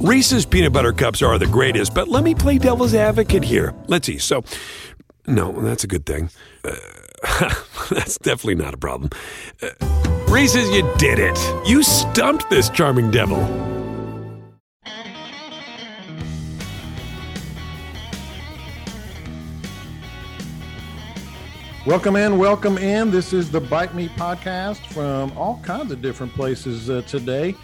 Reese's peanut butter cups are the greatest, but let me play devil's advocate here. Let's see. So, no, that's a good thing. Uh, that's definitely not a problem. Uh, Reese's, you did it. You stumped this charming devil. Welcome in, welcome in. This is the Bite Me podcast from all kinds of different places uh, today.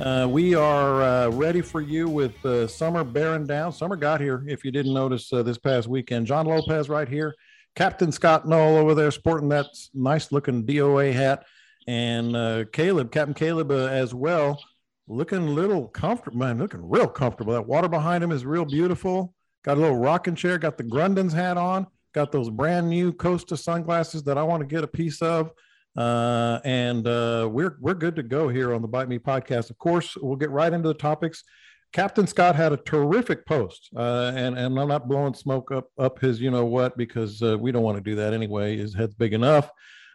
Uh, we are uh, ready for you with uh, summer bearing down. Summer got here, if you didn't notice uh, this past weekend. John Lopez right here, Captain Scott Null over there sporting that nice looking DOA hat, and uh, Caleb, Captain Caleb uh, as well, looking little comfortable, man, looking real comfortable. That water behind him is real beautiful. Got a little rocking chair, got the Grundens hat on got those brand new Costa sunglasses that I want to get a piece of. Uh, and uh, we're we're good to go here on the Bite Me podcast. Of course, we'll get right into the topics. Captain Scott had a terrific post, uh, and and I'm not blowing smoke up up his you know what because uh, we don't want to do that anyway. His head's big enough.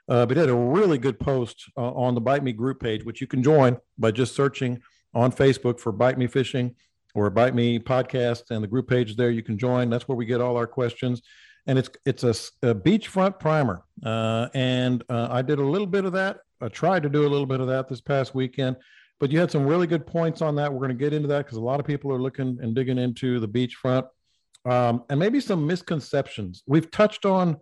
Uh, but he had a really good post uh, on the Bite Me group page, which you can join by just searching on Facebook for Bite Me Fishing or Bite Me Podcast, and the group page there. You can join. That's where we get all our questions and it's it's a, a beachfront primer. Uh, and uh, I did a little bit of that. I tried to do a little bit of that this past weekend, but you had some really good points on that. We're going to get into that because a lot of people are looking and digging into the beachfront, um, and maybe some misconceptions. We've touched on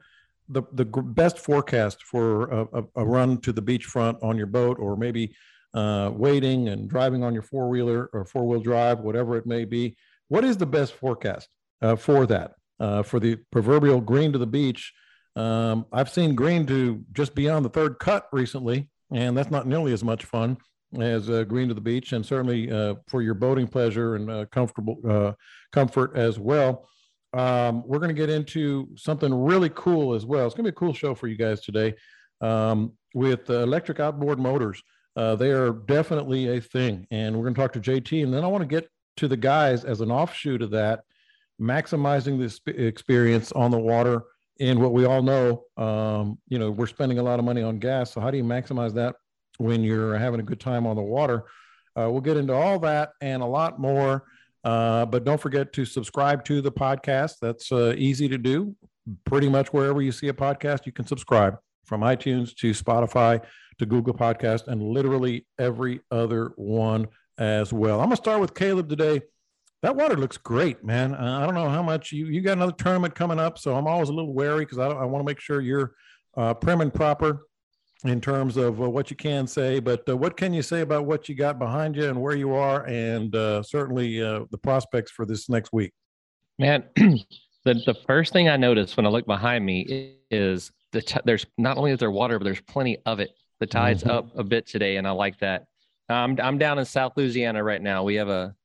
the the best forecast for a, a, a run to the beachfront on your boat, or maybe uh, waiting and driving on your four wheeler or four wheel drive, whatever it may be. What is the best forecast uh, for that? Uh, for the proverbial green to the beach. Um, I've seen green to just beyond the third cut recently, and that's not nearly as much fun as uh, green to the beach, and certainly uh, for your boating pleasure and uh, comfortable uh, comfort as well. Um, we're going to get into something really cool as well. It's going to be a cool show for you guys today um, with electric outboard motors. Uh, they are definitely a thing, and we're going to talk to JT, and then I want to get to the guys as an offshoot of that maximizing this experience on the water. And what we all know um, you know we're spending a lot of money on gas. So how do you maximize that when you're having a good time on the water? Uh, we'll get into all that and a lot more. Uh, but don't forget to subscribe to the podcast. That's uh, easy to do. Pretty much wherever you see a podcast you can subscribe from itunes to spotify to google podcast and literally every other one as well. I'm going to start with caleb today that water looks great, man. Uh, I don't know how much you you got another tournament coming up, so I'm always a little wary because I, I want to make sure you're uh, prim and proper in terms of uh, what you can say. But uh, what can you say about what you got behind you and where you are, and uh, certainly uh, the prospects for this next week? Man, the the first thing I noticed when I look behind me is the t- there's not only is there water, but there's plenty of it. The tide's mm-hmm. up a bit today, and I like that. I'm I'm down in South Louisiana right now. We have a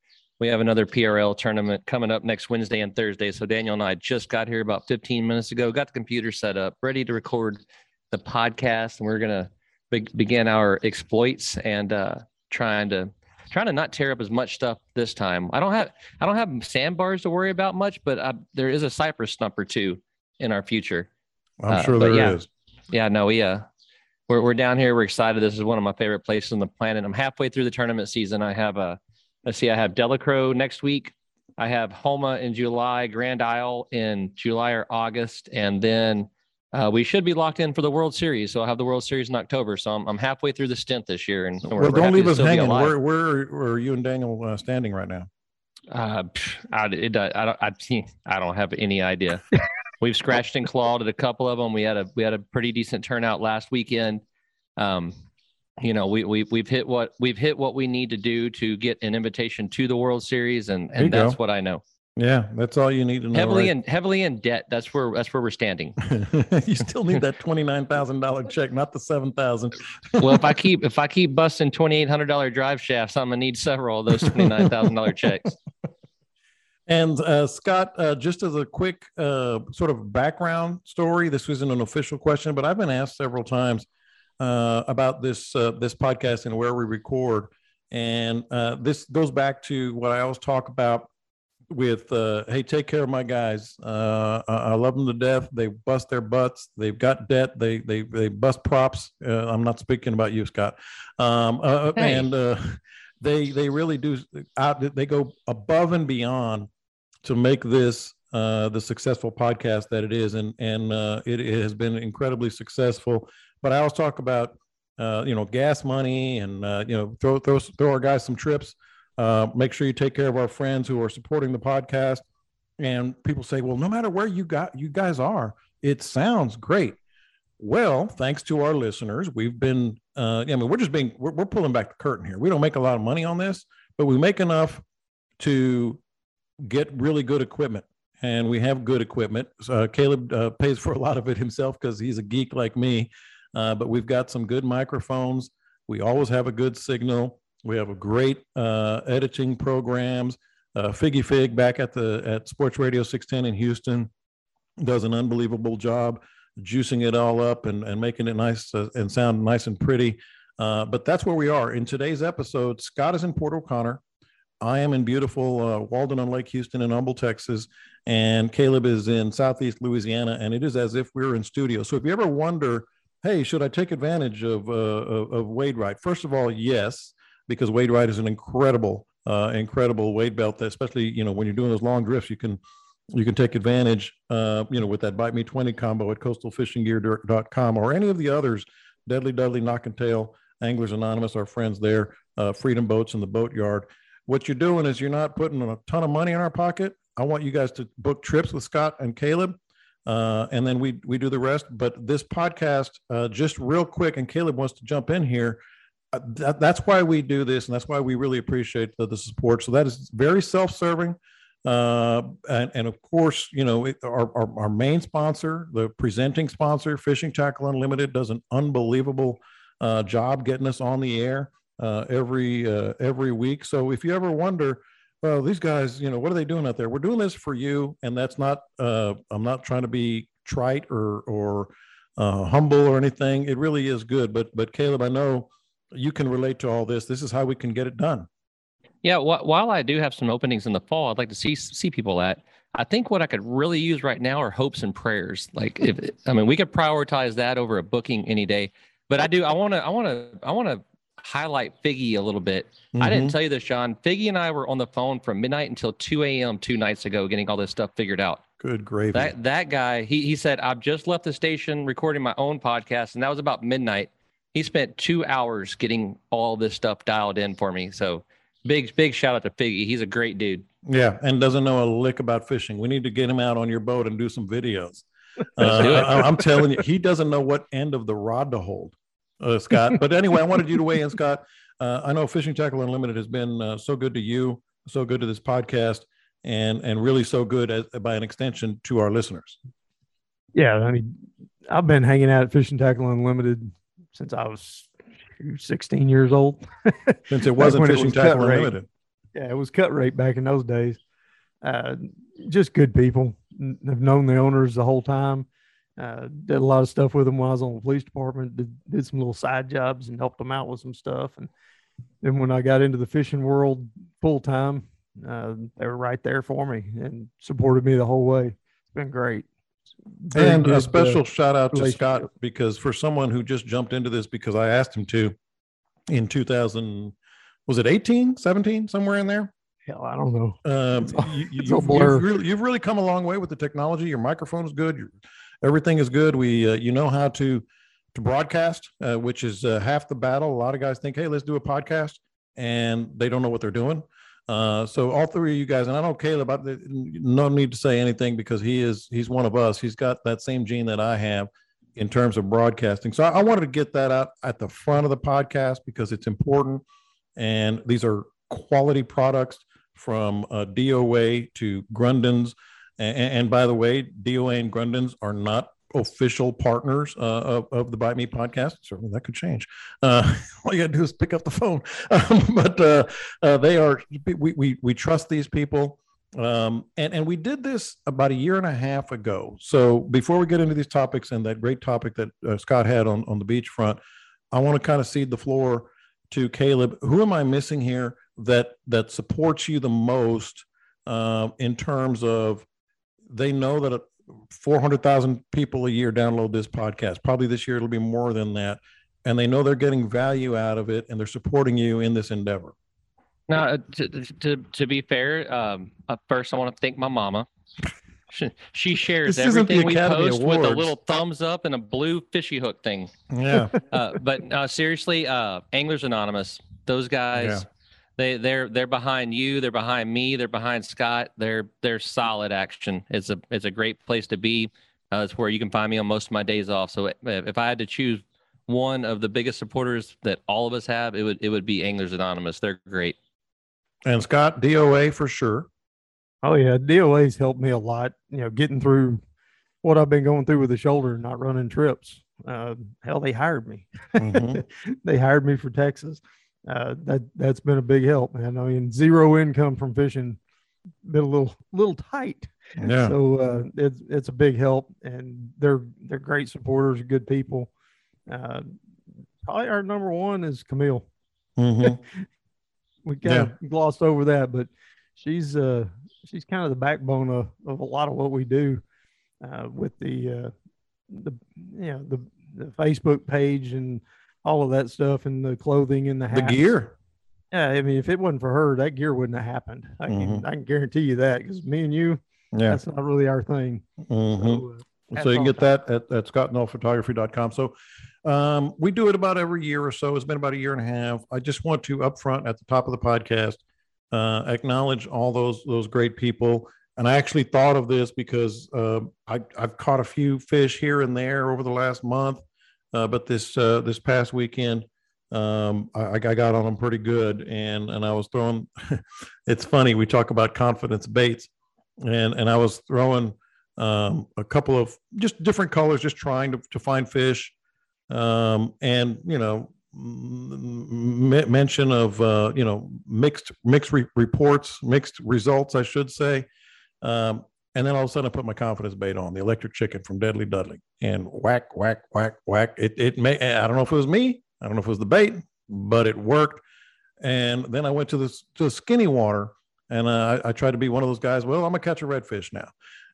we have another PRL tournament coming up next Wednesday and Thursday. So Daniel and I just got here about 15 minutes ago, got the computer set up, ready to record the podcast, and we're gonna be- begin our exploits and uh, trying to trying to not tear up as much stuff this time. I don't have I don't have sandbars to worry about much, but I, there is a cypress stump or two in our future. I'm uh, sure there yeah, is. yeah, no, we uh we're we're down here. We're excited. This is one of my favorite places on the planet. I'm halfway through the tournament season. I have a let's see, I have Delacroix next week. I have Houma in July, Grand Isle in July or August, and then uh, we should be locked in for the World Series. So I'll have the World Series in October. So I'm, I'm halfway through the stint this year. And well, don't leave us hanging. Where, where, where are you and Daniel uh, standing right now? Uh, I, it, I don't, I, I don't have any idea. We've scratched and clawed at a couple of them. We had a, we had a pretty decent turnout last weekend. um, you know, we we we've hit what we've hit what we need to do to get an invitation to the World Series, and and that's go. what I know. Yeah, that's all you need to know. Heavily right? in heavily in debt. That's where that's where we're standing. you still need that twenty nine thousand dollar check, not the seven thousand. well, if I keep if I keep busting twenty eight hundred dollar drive shafts, I'm gonna need several of those twenty nine thousand dollar checks. And uh, Scott, uh, just as a quick uh, sort of background story, this wasn't an official question, but I've been asked several times uh, about this uh, this podcast and where we record, and uh, this goes back to what I always talk about with hey take care of my guys. I love them to death. They bust their butts. They've got debt. They they they bust props. I'm not speaking about you scott. Um, hey. and they they really do out they go above and beyond to make this uh, the successful podcast that it is, and and uh, it, it, has been incredibly successful. But I always talk about uh, you know gas money and uh, you know throw throw throw our guys some trips. Uh, make sure you take care of our friends who are supporting the podcast. And people say, well, no matter where you got you guys are, it sounds great. Well, thanks to our listeners, we've been. Uh, I mean, we're just being we're, we're pulling back the curtain here. We don't make a lot of money on this, but we make enough to get really good equipment and we have good equipment. Uh, Caleb uh, pays for a lot of it himself because he's a geek like me. Uh, but we've got some good microphones. We always have a good signal. We have a great uh, editing programs. Uh, Figgy Fig back at the at Sports Radio 610 in Houston does an unbelievable job juicing it all up and, and making it nice uh, and sound nice and pretty. but that's where we are in today's episode. Scott is in Port O'Connor. I am in beautiful uh, Walden on Lake Houston in Humble, Texas, and Caleb is in Southeast Louisiana, and it is as if we are in studio. So if you ever wonder, hey, should I take advantage of uh, of, Wade Right? First of all, yes, because Wade Right is an incredible, uh, incredible weight belt. That especially you know when you're doing those long drifts, you can you can take advantage, uh, you know, with that Bite Me 20 combo at coastalfishinggear.com or any of the others, Deadly Dudley, Knockin' Tail, Anglers Anonymous, our friends there, uh, Freedom Boats in the Boat Yard what you're doing is you're not putting a ton of money in our pocket. I want you guys to book trips with Scott and Caleb, uh, and then we we do the rest. But this podcast, uh, just real quick, and Caleb wants to jump in here. Uh, that, that's why we do this, and that's why we really appreciate the, the support. So that is very self-serving. Uh, and, and, of course, you know, it, our, our, our, main sponsor, the presenting sponsor, Fishing Tackle Unlimited, does an unbelievable uh, job getting us on the air every every week. So if you ever wonder, well, these guys, you know, what are they doing out there? We're doing this for you, and that's not. Uh, I'm not trying to be trite or or uh, humble or anything. It really is good. But but Caleb, I know you can relate to all this. This is how we can get it done. Yeah, wh- while I do have some openings in the fall, I'd like to see see people at. I think what I could really use right now are hopes and prayers. Like if I mean, we could prioritize that over a booking any day. But I do. I want to. I want to. I want to highlight Figgy a little bit. Mm-hmm. I didn't mm-hmm. tell you this, John. Figgy and I were on the phone from midnight until 2 a.m. two nights ago, getting all this stuff figured out. Good gravy. That that guy, he he said, I've just left the station recording my own podcast, and that was about midnight. He spent two hours getting all this stuff dialed in for me. So big, big shout out to Figgy. He's a great dude. Yeah, and doesn't know a lick about fishing. We need to get him out on your boat and do some videos. Uh, I'm telling you, he doesn't know what end of the rod to hold uh, Scott. But anyway, I wanted you to weigh in, Scott. Uh, I know Fishing Tackle Unlimited has been uh, so good to you, so good to this podcast, and and really so good as, by an extension to our listeners. Yeah, I mean, I've been hanging out at Fishing Tackle Unlimited since I was 16 years old. since it wasn't Fishing it was Tackle Unlimited. Yeah, it was cut rate back in those days. Uh, just good people. Have known the owners the whole time. Uh, did a lot of stuff with them when I was on the police department. Did, did some little side jobs and helped them out with some stuff. And then when I got into the fishing world full time, uh, they were right there for me and supported me the whole way. It's been great. Very and a special shout out to Scott because for someone who just jumped into this because I asked him to in 2000, was it 18, 17, somewhere in there? Hell, I don't know. Um, you, you, you've, you've, really, you've really come a long way with the technology. Your microphone is good. Your everything is good. We, uh, you know how to to broadcast, uh, which is uh, half the battle. A lot of guys think, hey, let's do a podcast, and they don't know what they're doing. Uh, so all three of you guys, and I know Caleb, I, no need to say anything because he is he's one of us. He's got that same gene that I have. in terms of broadcasting. So I wanted to get that out at the front of the podcast because it's important. And these are quality products from uh, DOA to Grundens. And, and, by the way, DOA and Grundens are not official partners uh, of, of, the Bite Me podcast. Certainly that could change. Uh, all you got to do is pick up the phone. Um, but uh, uh, they are, we, we, we trust these people. Um, and, and we did this about a year and a half ago. So before we get into these topics and that great topic that uh, Scott had on, on the beachfront, I want to kind of cede the floor to Caleb. Who am I missing here that that supports you the most uh, in terms of they know that 400,000 people a year download this podcast. Probably this year it'll be more than that. And they know they're getting value out of it and they're supporting you in this endeavor. Now, uh, to, to, to be fair, um, uh, first I want to thank my mama. She, she shares this everything we post Awards. with a little thumbs up and a blue fishy hook thing. Yeah. uh, but uh, seriously, uh, Anglers Anonymous, those guys, yeah. They they're they're behind you. They're behind me. They're behind Scott. They're they're solid action. It's a it's a great place to be. Uh, it's where you can find me on most of my days off. So if I had to choose one of the biggest supporters that all of us have, it would it would be Anglers Anonymous. They're great. And Scott, DOA for sure. Oh yeah, DOA's helped me a lot. You know, getting through what I've been going through with the shoulder, not running trips. Uh, hell, they hired me. Mm-hmm. they hired me for Texas. Uh, that that's been a big help, man. I mean, zero income from fishing, been a little little tight. Yeah. So uh, it's it's a big help, and they're they're great supporters, good people. Uh, probably our number one is Camille. Mm-hmm. we kind yeah. of glossed over that, but she's uh she's kind of the backbone of, of a lot of what we do uh, with the uh, the you know the, the Facebook page and all of that stuff and the clothing and the hats. the gear. Yeah, I mean, if it wasn't for her, that gear wouldn't have happened. I can mm-hmm. I can guarantee you that because me and you, yeah, that's not really our thing. Mm-hmm. So, uh, so, you can get that at, at scottnullphotography.com. So um, we do it about every year or so. It's been about a year and a half. I just want to upfront at the top of the podcast uh, acknowledge all those those great people. And I actually thought of this because uh, I, have caught a few fish here and there over the last month, uh, but this uh, this past weekend um, I, I, got on them pretty good, and and I was throwing. it's funny we talk about confidence baits, and and I was throwing um, a couple of just different colors, just trying to to find fish, um, and you know m- mention of uh, you know mixed mixed re- reports, mixed results, I should say. Um, and then all of a sudden, I put my confidence bait on the electric chicken from Deadly Dudley, and whack, whack, whack, whack. It it may I don't know if it was me, I don't know if it was the bait, but it worked. And then I went to this to the skinny water, and uh, I, I tried to be one of those guys. Well, I'm gonna catch a redfish now,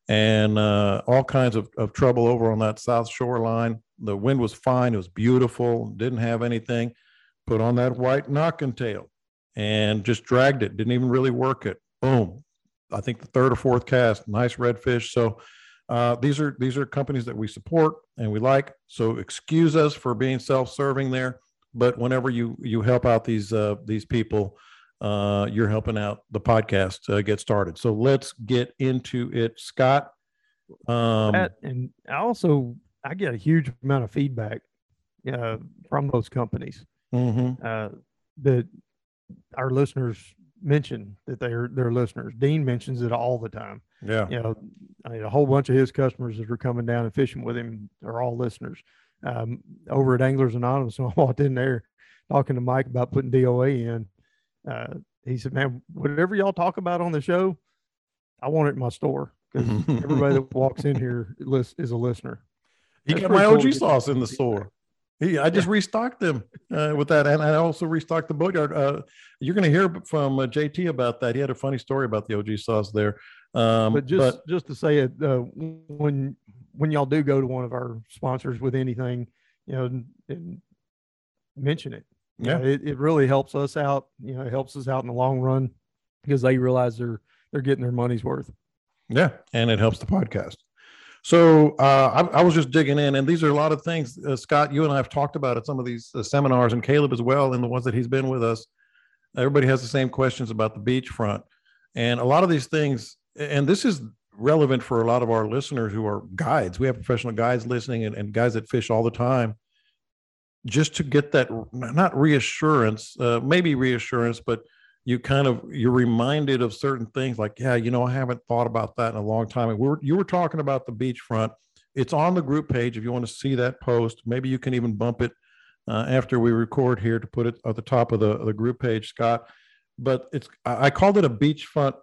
and uh, all kinds of, of trouble over on that south shoreline the wind was fine. It was beautiful. Didn't have anything. Put on that white Knockin' Tail and just dragged it. Didn't even really work it. Boom. I think the third or fourth cast. Nice redfish. So uh, these are these are companies that we support and we like. So excuse us for being self-serving there, but whenever you you help out these uh, these people, uh, you're helping out the podcast uh, get started. So let's get into it, Scott. Um, that, and I also I get a huge amount of feedback uh, from those companies mm-hmm. uh, that our listeners mention that they're their listeners. Dean mentions it all the time. Yeah, you know, I mean, a whole bunch of his customers that are coming down and fishing with him are all listeners. Um, over at Anglers Anonymous, when I walked in there talking to Mike about putting DOA in, uh, he said, "Man, whatever y'all talk about on the show, I want it in my store because everybody that walks in here is a listener." He got my OG sauce in the store. He, I just restocked them uh, with that, and I also restocked the boatyard. Uh, you're going to hear from uh, JT about that. He had a funny story about the OG sauce there. Um, but just but, just to say it, uh, when when y'all do go to one of our sponsors with anything, you know, and, and mention it. Yeah, know, it, it really helps us out. You know, it helps us out in the long run because they realize they're they're getting their money's worth. Yeah, and it helps the podcast. So uh, I, I, was just digging in, and these are a lot of things. Uh, Scott, you and I have talked about at some of these uh, seminars, and Caleb as well, in the ones that he's been with us. Everybody has the same questions about the beachfront, and a lot of these things. And this is relevant for a lot of our listeners who are guides. We have professional guides listening and, and guys that fish all the time. Just to get that, not reassurance, uh, maybe reassurance, but you kind of you're reminded of certain things like yeah you know i haven't thought about that in a long time. And we are you were talking about the beachfront. It's on the group page if you want to see that post. Maybe you can even bump it uh, after we record here to put it at the top of the, the group page scott. But it's i called it a beachfront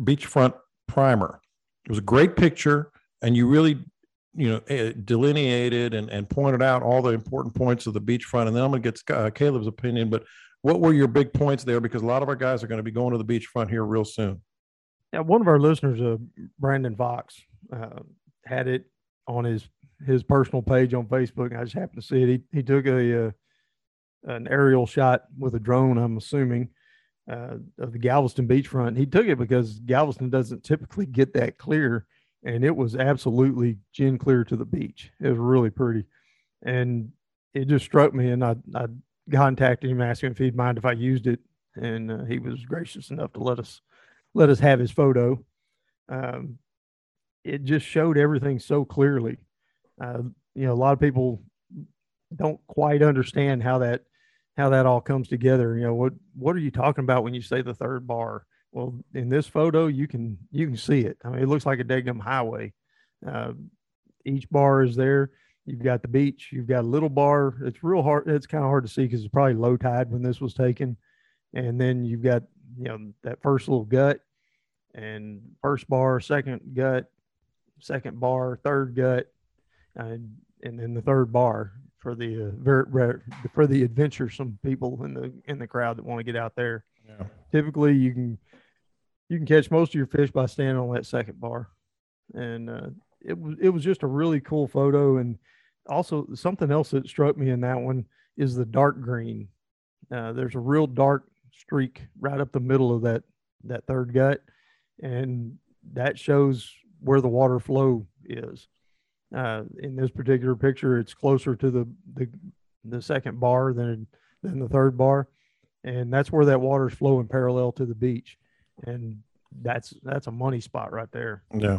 beachfront primer. It was a great picture and you really you know eh, delineated and, and pointed out all the important points of the beachfront. And then i'm going to get uh, caleb's opinion but what were your big points there? Because a lot of our guys are going to be going to the beachfront here real soon. Yeah, one of our listeners, uh, Brandon Fox, uh, had it on his his personal page on Facebook. I just happened to see it. He he took a uh, an aerial shot with a drone. I'm assuming uh, of the Galveston beachfront. He took it because Galveston doesn't typically get that clear, and it was absolutely gin clear to the beach. It was really pretty, and it just struck me. And I I contacted him, him if he'd mind if I used it, and uh, he was gracious enough to let us let us have his photo. Um, it just showed everything so clearly. Uh, you know, a lot of people don't quite understand how that how that all comes together. You know, what what are you talking about when you say the third bar? Well, in this photo, you can you can see it. I mean, it looks like a daggum highway. Uh, each bar is there. You've got the beach. You've got a little bar. It's real hard. It's kind of hard to see because it's probably low tide when this was taken. And then you've got you know that first little gut, and first bar, second gut, second bar, third gut, and and then the third bar for the uh, very, for the adventuresome people in the in the crowd that want to get out there. Yeah. Typically, you can you can catch most of your fish by standing on that second bar, and uh, it was it was just a really cool photo and also something else that struck me in that one is the dark green. Uh, there's a real dark streak right up the middle of that that third gut, and that shows where the water flow is. Uh, in this particular picture, it's closer to the the, the second bar than than the third bar, and that's where that water is flowing parallel to the beach, and that's that's a money spot right there. Yeah.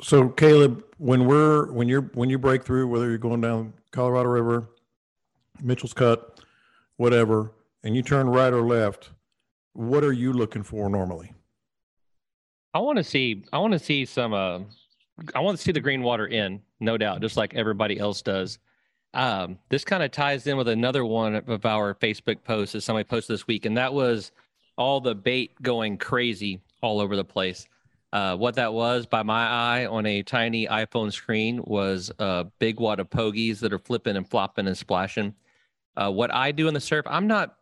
So Caleb, when we're when you're when you break through, whether you're going down Colorado River, Mitchell's Cut, whatever, and you turn right or left, what are you looking for normally? I want to see I want to see some uh I want to see the green water in, no doubt, just like everybody else does. Um, this kind of ties in with another one of our Facebook posts that somebody posted this week, and that was all the bait going crazy all over the place. Uh, what that was by my eye on a tiny iPhone screen was a big wad of pogies that are flipping and flopping and splashing. Uh, what I do in the surf, I'm not.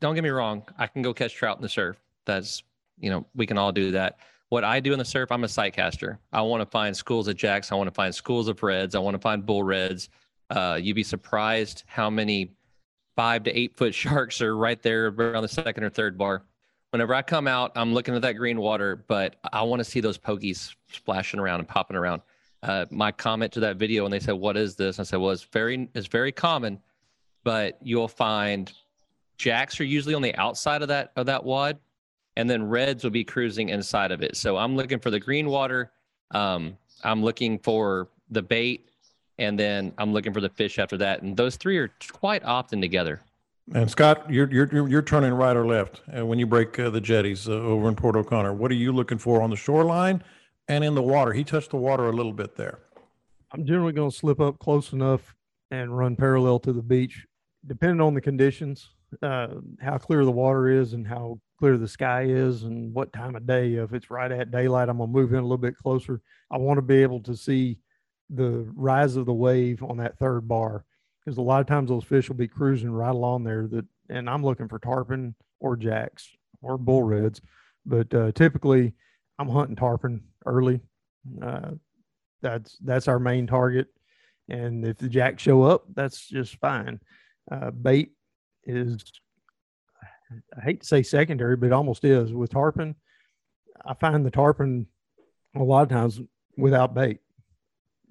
Don't get me wrong. I can go catch trout in the surf. That's you know we can all do that. What I do in the surf, I'm a sight caster. I want to find schools of jacks. I want to find schools of reds. I want to find bull reds. Uh, you'd be surprised how many five to eight foot sharks are right there around the second or third bar whenever I come out, I'm looking at that green water, but I want to see those pogies splashing around and popping around. Uh, my comment to that video and they said, "What is this?" I said, "Well, it's very it's very common, but you'll find jacks are usually on the outside of that of that wad, and then reds will be cruising inside of it. So I'm looking for the green water. Um, I'm looking for the bait, and then I'm looking for the fish after that. And those three are quite often together. And Scott, you're you're you're turning right or left uh, when you break uh, the jetties uh, over in Port O'Connor. What are you looking for on the shoreline and in the water? He touched the water a little bit there. I'm generally going to slip up close enough and run parallel to the beach, depending on the conditions, how clear the water is, and how clear the sky is, and what time of day. If it's right at daylight, I'm going to move in a little bit closer. I want to be able to see the rise of the wave on that third bar because a lot of times those fish will be cruising right along there that and i'm looking for tarpon or jacks or bull reds but uh, typically i'm hunting tarpon early Uh, that's that's our main target, and if the jacks show up, that's just fine. Uh, bait is I hate to say secondary, but it almost is with tarpon. I find the tarpon a lot of times without bait.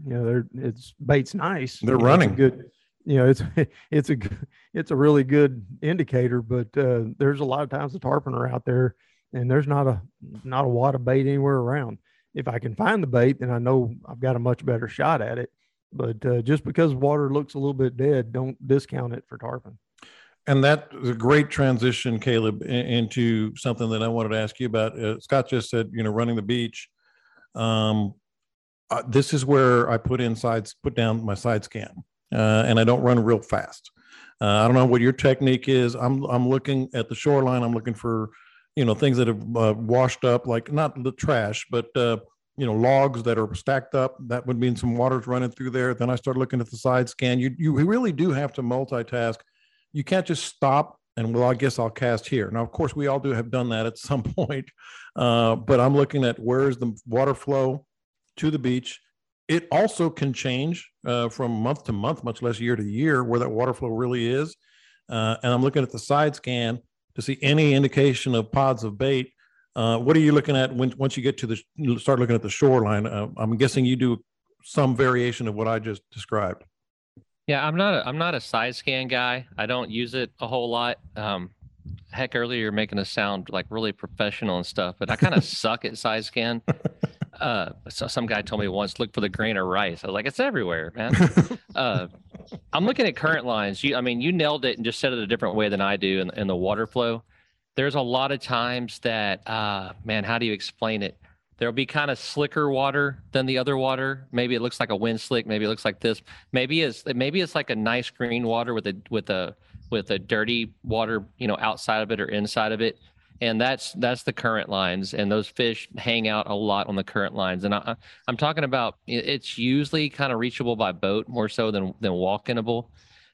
You know, they're it's bait's nice. They're You know, it's a running. good. You know, it's it's a it's a really good indicator, but uh, there's a lot of times the tarpon are out there, and there's not a not a wad of bait anywhere around. If I can find the bait, then I know I've got a much better shot at it. But uh, just because water looks a little bit dead, don't discount it for tarpon. And that is a great transition, Caleb, into something that I wanted to ask you about. Uh, Scott just said, you know, running the beach. Um, uh, this is where I put in sides, put down my side scan, uh, and I don't run real fast. Uh, I don't know what your technique is. I'm I'm looking at the shoreline. I'm looking for, you know, things that have uh, washed up, like not the trash, but uh, you know, logs that are stacked up. That would mean some water's running through there. Then I start looking at the side scan. You you really do have to multitask you can't just stop and well i guess i'll cast here now of course we all do have done that at some point uh, but i'm looking at where's the water flow to the beach it also can change uh, from month to month much less year to year where that water flow really is uh, and i'm looking at the side scan to see any indication of pods of bait uh, what are you looking at when once you get to the start looking at the shoreline uh, i'm guessing you do some variation of what i just described Yeah, I'm not a I'm not a side scan guy. I don't use it a whole lot. Um, heck, earlier you're making us sound like really professional and stuff, but I kind of suck at side scan. Uh, so some guy told me once, look for the grain of rice. I was like, it's everywhere, man. uh, I'm looking at current lines. You, I mean, you nailed it and just said it a different way than I do in, in the water flow. There's a lot of times that, uh, man, how do you explain it? There'll be kind of slicker water than the other water. Maybe it looks like a wind slick. Maybe it looks like this. Maybe it's maybe it's like a nice green water with a with a with a dirty water, you know, outside of it or inside of it. And that's that's the current lines, and those fish hang out a lot on the current lines. And I, I'm talking about it's usually kind of reachable by boat more so than than walkable.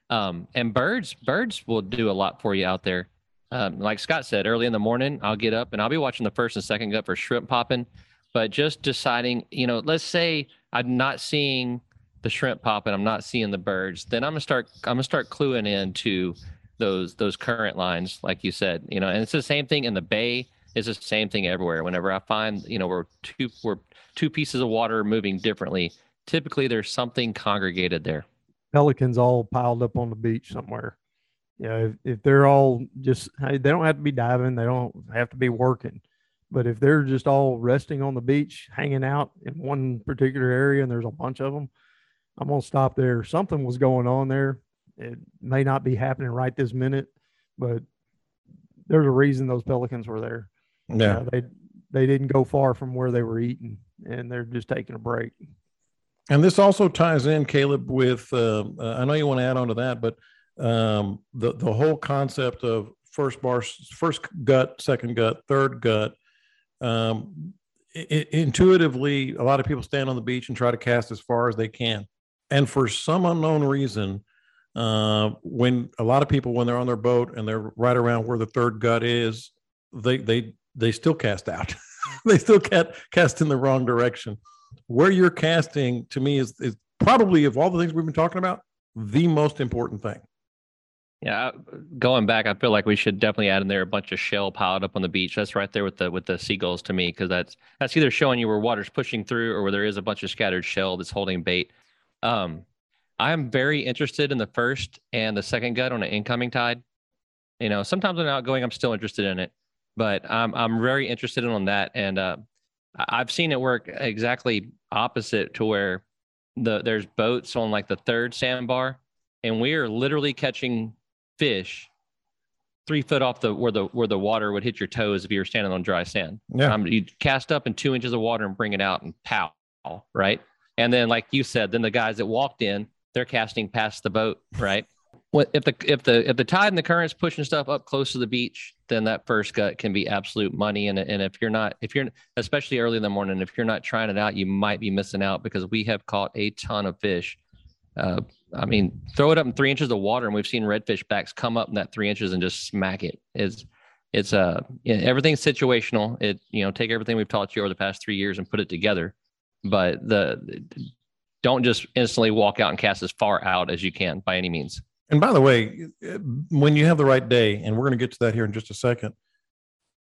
Um, and birds birds will do a lot for you out there. Um, like Scott said, early in the morning, I'll get up and I'll be watching the first and second gut for shrimp popping but just deciding, you know, let's say I'm not seeing the shrimp popping, I'm not seeing the birds, then I'm gonna start I'm gonna start cluing into those those current lines, like you said, you know, and it's the same thing in the bay. It's the same thing everywhere. Whenever I find, you know, we're two we're two pieces of water moving differently, typically there's something congregated there. pelicans all piled up on the beach somewhere. You know, if, if they're all just, hey, they don't have to be diving, they don't have to be working. But if they're just all resting on the beach, hanging out in one particular area, and there's a bunch of them, I'm gonna stop there. Something was going on there. It may not be happening right this minute, but there's a reason those pelicans were there. yeah Uh, they they didn't go far from where they were eating, and they're just taking a break. And this also ties in, Caleb, with uh, uh, I know you want to add on to that, but um, the the whole concept of first bar, first gut, second gut, third gut. Um, i- i- intuitively, a lot of people stand on the beach and try to cast as far as they can, and for some unknown reason, uh, when a lot of people when they're on their boat and they're right around where the third gut is, they they they still cast out. they still can't cast in the wrong direction where you're casting to me is, is probably of all the things we've been talking about the most important thing Yeah, going back, I feel like we should definitely add in there a bunch of shell piled up on the beach. That's right there with the with the seagulls to me, because that's that's either showing you where water's pushing through or where there is a bunch of scattered shell that's holding bait. Um, I'm very interested in the first and the second gut on an incoming tide. You know, sometimes when outgoing, I'm still interested in it, but I'm I'm very interested in on that, and uh, I've seen it work exactly opposite to where the there's boats on like the third sandbar, and we are literally catching fish three foot off the where the where the water would hit your toes if you were standing on dry sand. yeah Um, you cast up in two inches of water and bring it out and pow, right? And then, like you said, then the guys that walked in, they're casting past the boat, right? What if the if the if the tide and the current's pushing stuff up close to the beach, then that first gut can be absolute money. And and if you're not if you're especially early in the morning, if you're not trying it out, you might be missing out because we have caught a ton of fish. Uh, I mean, throw it up in three inches of water, and we've seen redfish backs come up in that three inches and just smack it. It's it's uh everything's situational. It you know take everything we've taught you over the past three years and put it together. but the don't just instantly walk out and cast as far out as you can by any means. And by the way, when you have the right day, and we're going to get to that here in just a second,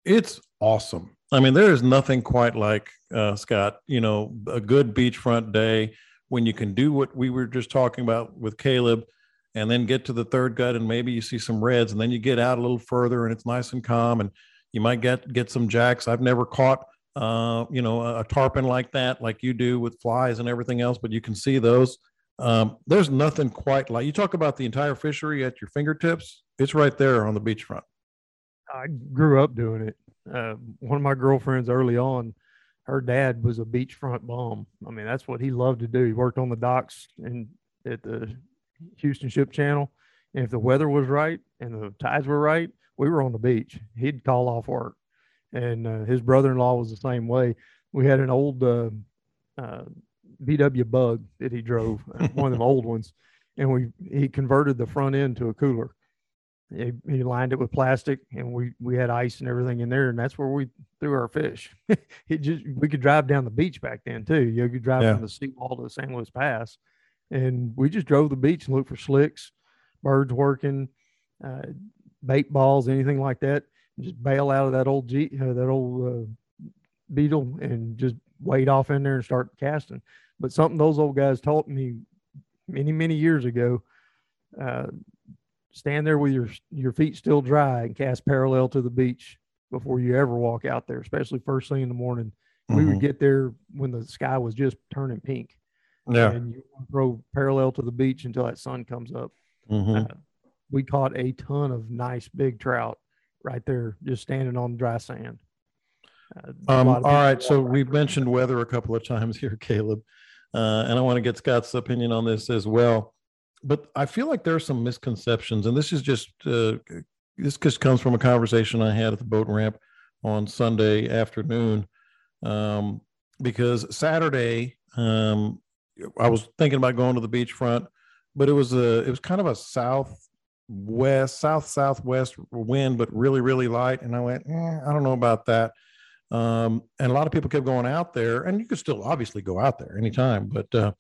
it's awesome. I mean, there is nothing quite like uh, Scott. You know, a good beachfront day when you can do what we were just talking about with Caleb, and then get to the third gut, and maybe you see some reds, and then you get out a little further, and it's nice and calm, and you might get get some jacks. I've never caught uh, you know, a, tarpon like that, like you do with flies and everything else, but you can see those. Um, there's nothing quite like you talk about the entire fishery at your fingertips. It's right there on the beachfront. I grew up doing it. Uh, one of my girlfriends early on, her dad was a beachfront bum. I mean, that's what he loved to do. He worked on the docks and at the Houston Ship Channel. And if the weather was right and the tides were right, we were on the beach. He'd call off work and uh, his brother-in-law was the same way. We had an old uh, uh, VW Bug that he drove, uh, one of them old ones, and we he converted the front end to a cooler. He, he, lined it with plastic, and we we had ice and everything in there, and that's where we threw our fish. it just we could drive down the beach back then too. You could drive yeah. from the seawall to the San Luis Pass, and we just drove the beach and looked for slicks, birds working, uh, bait balls, anything like that just bail out of that old G, uh, that old uh, beetle and just wade off in there and start casting. But something those old guys taught me many, many years ago, uh, stand there with your, your feet still dry and cast parallel to the beach before you ever walk out there, especially first thing in the morning. Mm-hmm. We would mm-hmm. get there when the sky was just turning pink. Yeah. And you throw parallel to the beach until that sun comes up. Mm-hmm. Uh, we caught a ton of nice big trout right there, just standing on dry sand. Uh, um, all right. So we've mentioned weather a couple of times here, Caleb, uh, and I want to get Scott's opinion on this as well. But I feel like there are some misconceptions, and this is just uh, this just comes from a conversation I had at the boat ramp on Sunday afternoon. Um, because Saturday, um, I was thinking about going to the beachfront, but it was a it was kind of a south west, south southwest wind, but really really light. And I went, eh, I don't know about that. Um, and a lot of people kept going out there, and you could still obviously go out there anytime, but uh,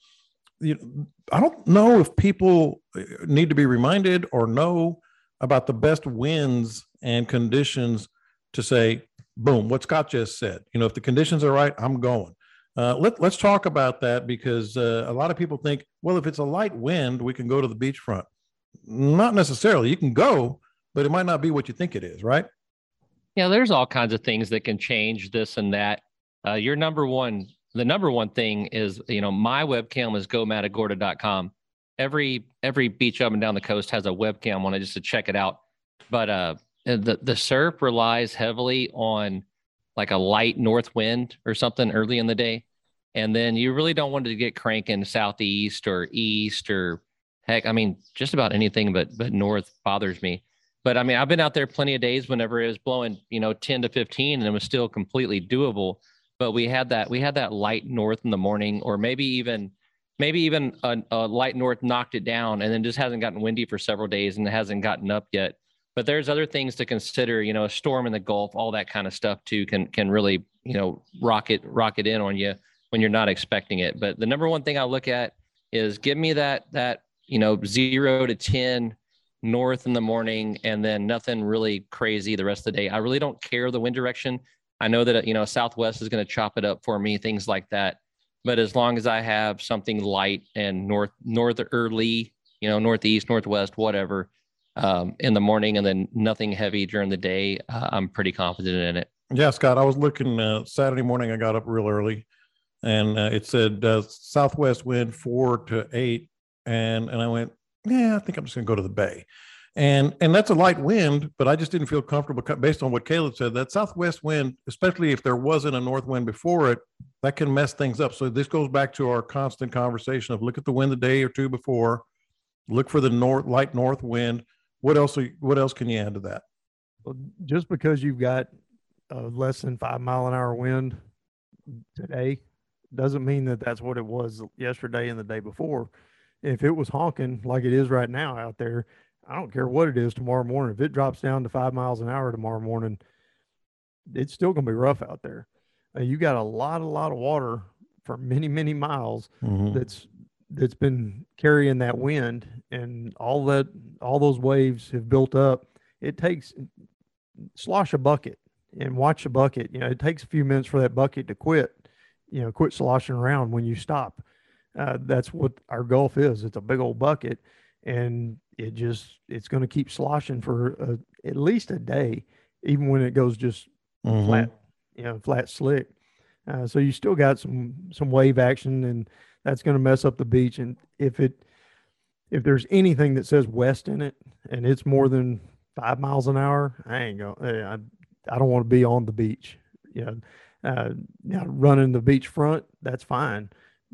you, I don't know if people uh, need to be reminded or know about the best winds and conditions to say, boom, what Scott just said. You know, if the conditions are right, I'm going. Uh, let, let's talk about that because uh, a lot of people think, well, if it's a light wind, we can go to the beachfront. Not necessarily. You can go, but it might not be what you think it is, right? Yeah, there's all kinds of things that can change this and that. Uh, your number one, the number one thing is, you know, my webcam is gomatagorda.com. Every every beach up and down the coast has a webcam on it just to check it out. But uh, the the surf relies heavily on like a light north wind or something early in the day, and then you really don't want to get cranking southeast or east or heck, I mean, just about anything but but north bothers me. But I mean, I've been out there plenty of days whenever it was blowing, you know, 10 to 15 and it was still completely doable. But we had that we had that light north in the morning, or maybe even maybe even a, a light north knocked it down and then just hasn't gotten windy for several days and it hasn't gotten up yet. But there's other things to consider, you know, a storm in the Gulf, all that kind of stuff too can can really, you know, rocket rocket in on you when you're not expecting it. But the number one thing I look at is give me that that you know, zero to 10 north in the morning and then nothing really crazy the rest of the day. I really don't care the wind direction. I know that, you know, Southwest is going to chop it up for me, things like that. But as long as I have something light and north, northerly, you know, northeast, northwest, whatever, um, in the morning and then nothing heavy during the day, uh, I'm pretty confident in it. Yeah, Scott, I was looking uh, Saturday morning. I got up real early and uh, it said uh, southwest wind four to eight and and I went, yeah, I think I'm just going to go to the bay. And and that's a light wind, but I just didn't feel comfortable based on what Caleb said. That southwest wind, especially if there wasn't a north wind before it, that can mess things up. So this goes back to our constant conversation of look at the wind the day or two before, look for the north light north wind. What else? Are, what else can you add to that? Well, just because you've got a less than five mile an hour wind today doesn't mean that that's what it was yesterday and the day before if it was honking like it is right now out there, I don't care what it is tomorrow morning. If it drops down to five miles an hour tomorrow morning, it's still going to be rough out there. Uh, you got a lot, a lot of water for many many miles Mhm. that's that's been carrying that wind and all that all those waves have built up it takes slosh a bucket and watch a bucket you know it takes a few minutes for that bucket to quit you know quit sloshing around when you stop uh, that's what our gulf is. It's a big old bucket and it just it's going to keep sloshing for a, at least a day even when it goes just Mhm. flat you know flat slick. Uh, so you still got some some wave action and that's going to mess up the beach. And if it if there's anything that says west in it and it's more than five miles an hour i ain't going I, I don't want to be on the beach. You know uh, now running the beach front that's fine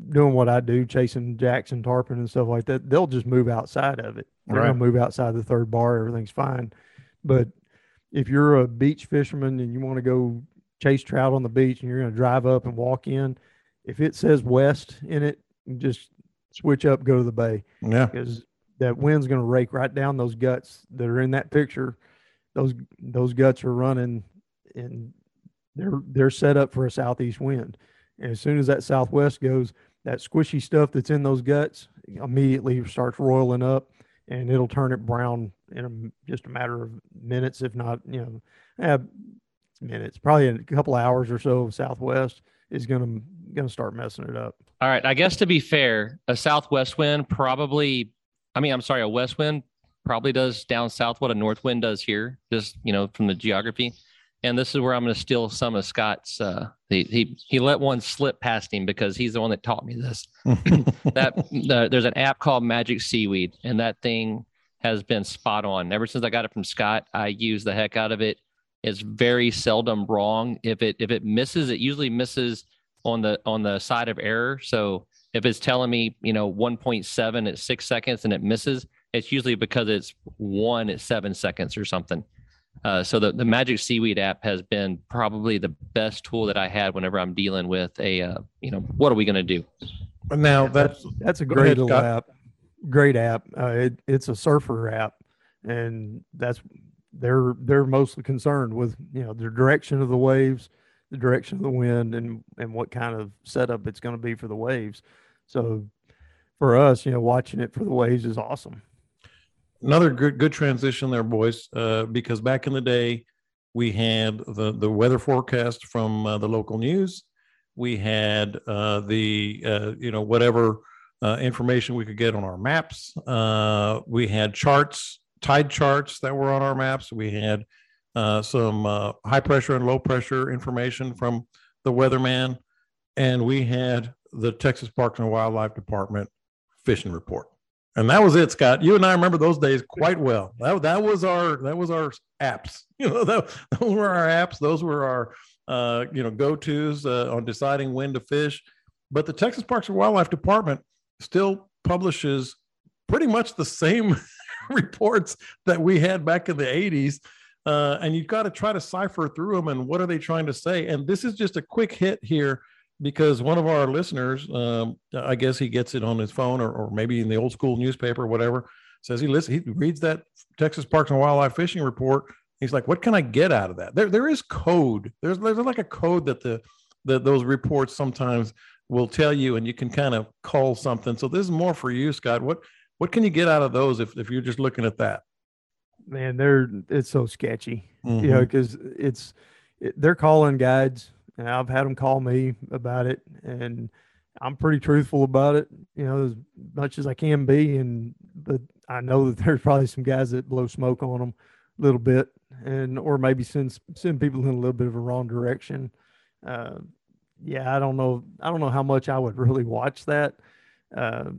doing what i do chasing jacks and tarpon and stuff like that they'll just move outside of it they're Right. to move outside the third bar everything's fine but if you're a beach fisherman and you want to go chase trout on the beach and you're going to drive up and walk in, if it says west in it, just switch up, go to the bay Yeah. because that wind's going to rake right down those guts that are in that picture. Those those guts are running and they're they're set up for a southeast wind. And as soon as that southwest goes, that squishy stuff that's in those guts immediately starts roiling up and it'll turn it brown in a, just a matter of minutes, if not, you know, eh, minutes, probably a couple hours or so. Southwest is going to going to start messing it up. All right. I guess to be fair, a southwest wind probably, I mean, I'm sorry, a west wind probably does down south what a north wind does here, just, you know, from the geography. And this is where I'm going to steal some of Scott's. Uh, he, he, he let one slip past him because he's the one that taught me this. that the, there's an app called Magic Seaweed, and that thing has been spot on. Ever since I got it from Scott, I use the heck out of it. It's very seldom wrong. If it if it misses, it usually misses on the on the side of error. So if it's telling me, you know, 1.7 at six seconds and it misses, it's usually because it's one at seven seconds or something. Uh, so the, the Magic Seaweed app has been probably the best tool that I had whenever I'm dealing with a, uh, you know, what are we going to do? Now that's That's a great ahead, little app. Great app. Uh, it, it's a surfer app, and that's they're they're mostly concerned with you know the direction of the waves, the direction of the wind, and and what kind of setup it's going to be for the waves. So for us, you know, watching it for the waves is awesome. Another good good transition there, boys. Uh, because back in the day, we had the the weather forecast from uh, the local news. We had uh, the uh, you know whatever uh, information we could get on our maps. Uh, we had charts, tide charts that were on our maps. We had some high pressure and low pressure information from the weatherman, and we had the Texas Parks and Wildlife Department fishing report. And that was it, Scott. You and I remember those days quite well. That, that was our that was our apps. You know, that, those were our apps. Those were our uh, you know go tos uh, on deciding when to fish. But the Texas Parks and Wildlife Department still publishes pretty much the same reports that we had back in the 80s. Uh, and you've got to try to cipher through them and what are they trying to say? And this is just a quick hit here because one of our listeners, um, I guess he gets it on his phone or, or maybe in the old school newspaper or whatever, says he listen, he reads that Texas Parks and Wildlife Fishing Report. He's like, what can I get out of that? There, there is code. There's, there's like a code that the that those reports sometimes will tell you, and you can kind of call something. So this is more for you, Scott. What what can you get out of those if, if you're just looking at that? Man, they're it's so sketchy. you Mm-hmm. know, because it's it, they're calling guides, and I've had them call me about it, and I'm pretty truthful about it, you know, as much as I can be, and but I know that there's probably some guys that blow smoke on them a little bit, and or maybe send send people in a little bit of a wrong direction. Uh, yeah, I don't know. I don't know how much I would really watch that. Uh,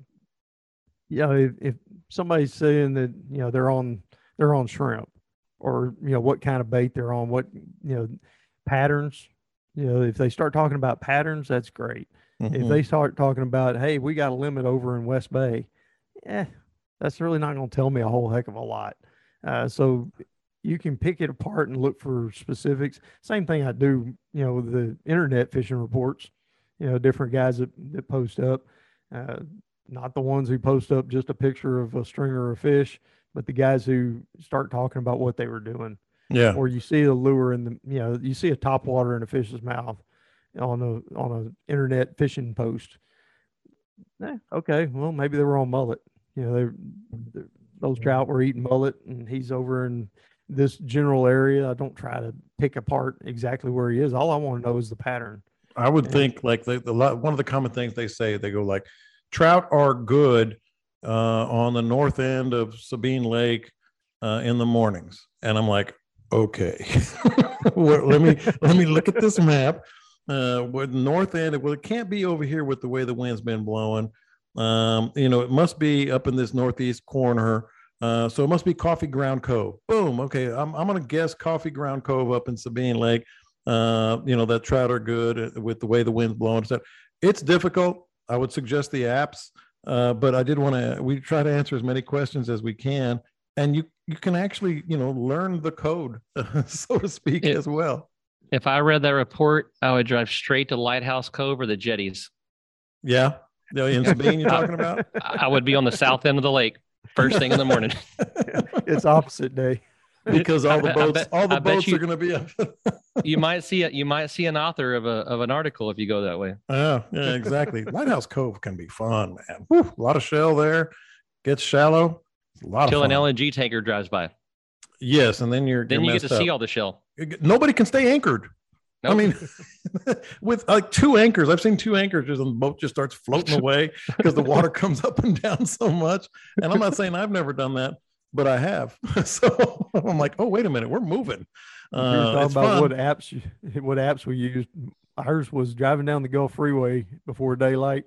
you know, if, if somebody's saying that you know they're on they're on shrimp or you know what kind of bait they're on what you know patterns you know if they start talking about patterns that's great. If Mhm. they start talking about hey we got a limit over in west bay yeah that's really not going to tell me a whole heck of a lot. Uh, so you can pick it apart and look for specifics. Same thing i do you know with the internet fishing reports you know different guys that, that post up. Uh, not the ones who post up just a picture of a stringer of fish but the guys who start talking about what they were doing yeah. or you see a lure in the you know you see a top water in a fish's mouth on a on an internet fishing post. Eh, okay, well maybe they were on mullet. You know, they those trout were eating mullet, and he's over in this general area. I don't try to pick apart exactly where he is. All I want to know is the pattern. I would Yeah. think like the, the one of the common things they say they go like trout are good uh, on the north end of Sabine Lake uh, in the mornings, and I'm like, okay, let me let me look at this map. Uh, with north end, well, it can't be over here with the way the wind's been blowing. Um, you know, it must be up in this northeast corner. Uh, so it must be Coffee Ground Cove. Boom. Okay, I'm I'm gonna guess Coffee Ground Cove up in Sabine Lake uh, you know, that trout are good uh, with the way the wind's blowing. So it's difficult. I would suggest the apps, uh, but I did want to. We try to answer as many questions as we can, and you you can actually you know learn the code, so to speak, It- as well. If I read that report, I would drive straight to Lighthouse Cove or the jetties. Yeah, yeah. In Sabine, you're talking about. I I would be on the south end of the lake first thing in the morning. It's opposite day. because all the I bet- I boats, bet- all the I boats you- are going to be up. You might see it. You might see an author of a of an article if you go that way. yeah, yeah, exactly. Lighthouse Cove can be fun, man. Whew, a lot of shell there. Gets shallow. It's a lot Till an. LNG tanker drives by, yes, and then you're then you're you get to messed see all the shell. nobody can stay anchored. I mean, with like two anchors, I've seen two anchors just and the boat just starts floating away because the water comes up and down so much. And I'm not saying I've never done that, but I have. So I'm like, oh, wait a minute, we're moving. We were Uh, talking it's about fun. what apps what apps we used. Ours was driving down the Gulf Freeway before daylight,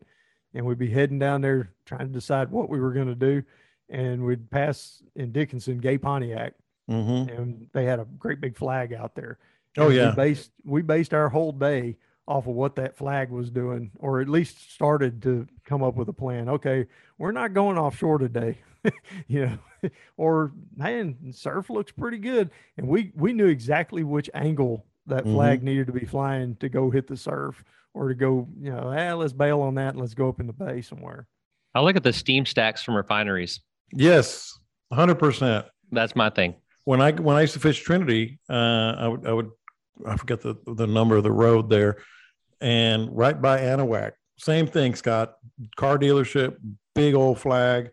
and we'd be heading down there trying to decide what we were going to do, and we'd pass in Dickinson, Gay Pontiac, Mhm. and they had a great big flag out there. Oh, yeah. we based we based our whole day off of what that flag was doing, or at least started to come up with a plan. Okay, we're not going offshore today, you know, or man, surf looks pretty good, and we we knew exactly which angle that Mhm. flag needed to be flying to go hit the surf, or to go, you know, ah, let's bail on that and let's go up in the bay somewhere. I look at the steam stacks from refineries. Yes, 100%. That's my thing. when I when I used to fish Trinity, uh, I would I would I forget the the number of the road there, and right by Anahuac, same thing, Scott. Car dealership, big old flag.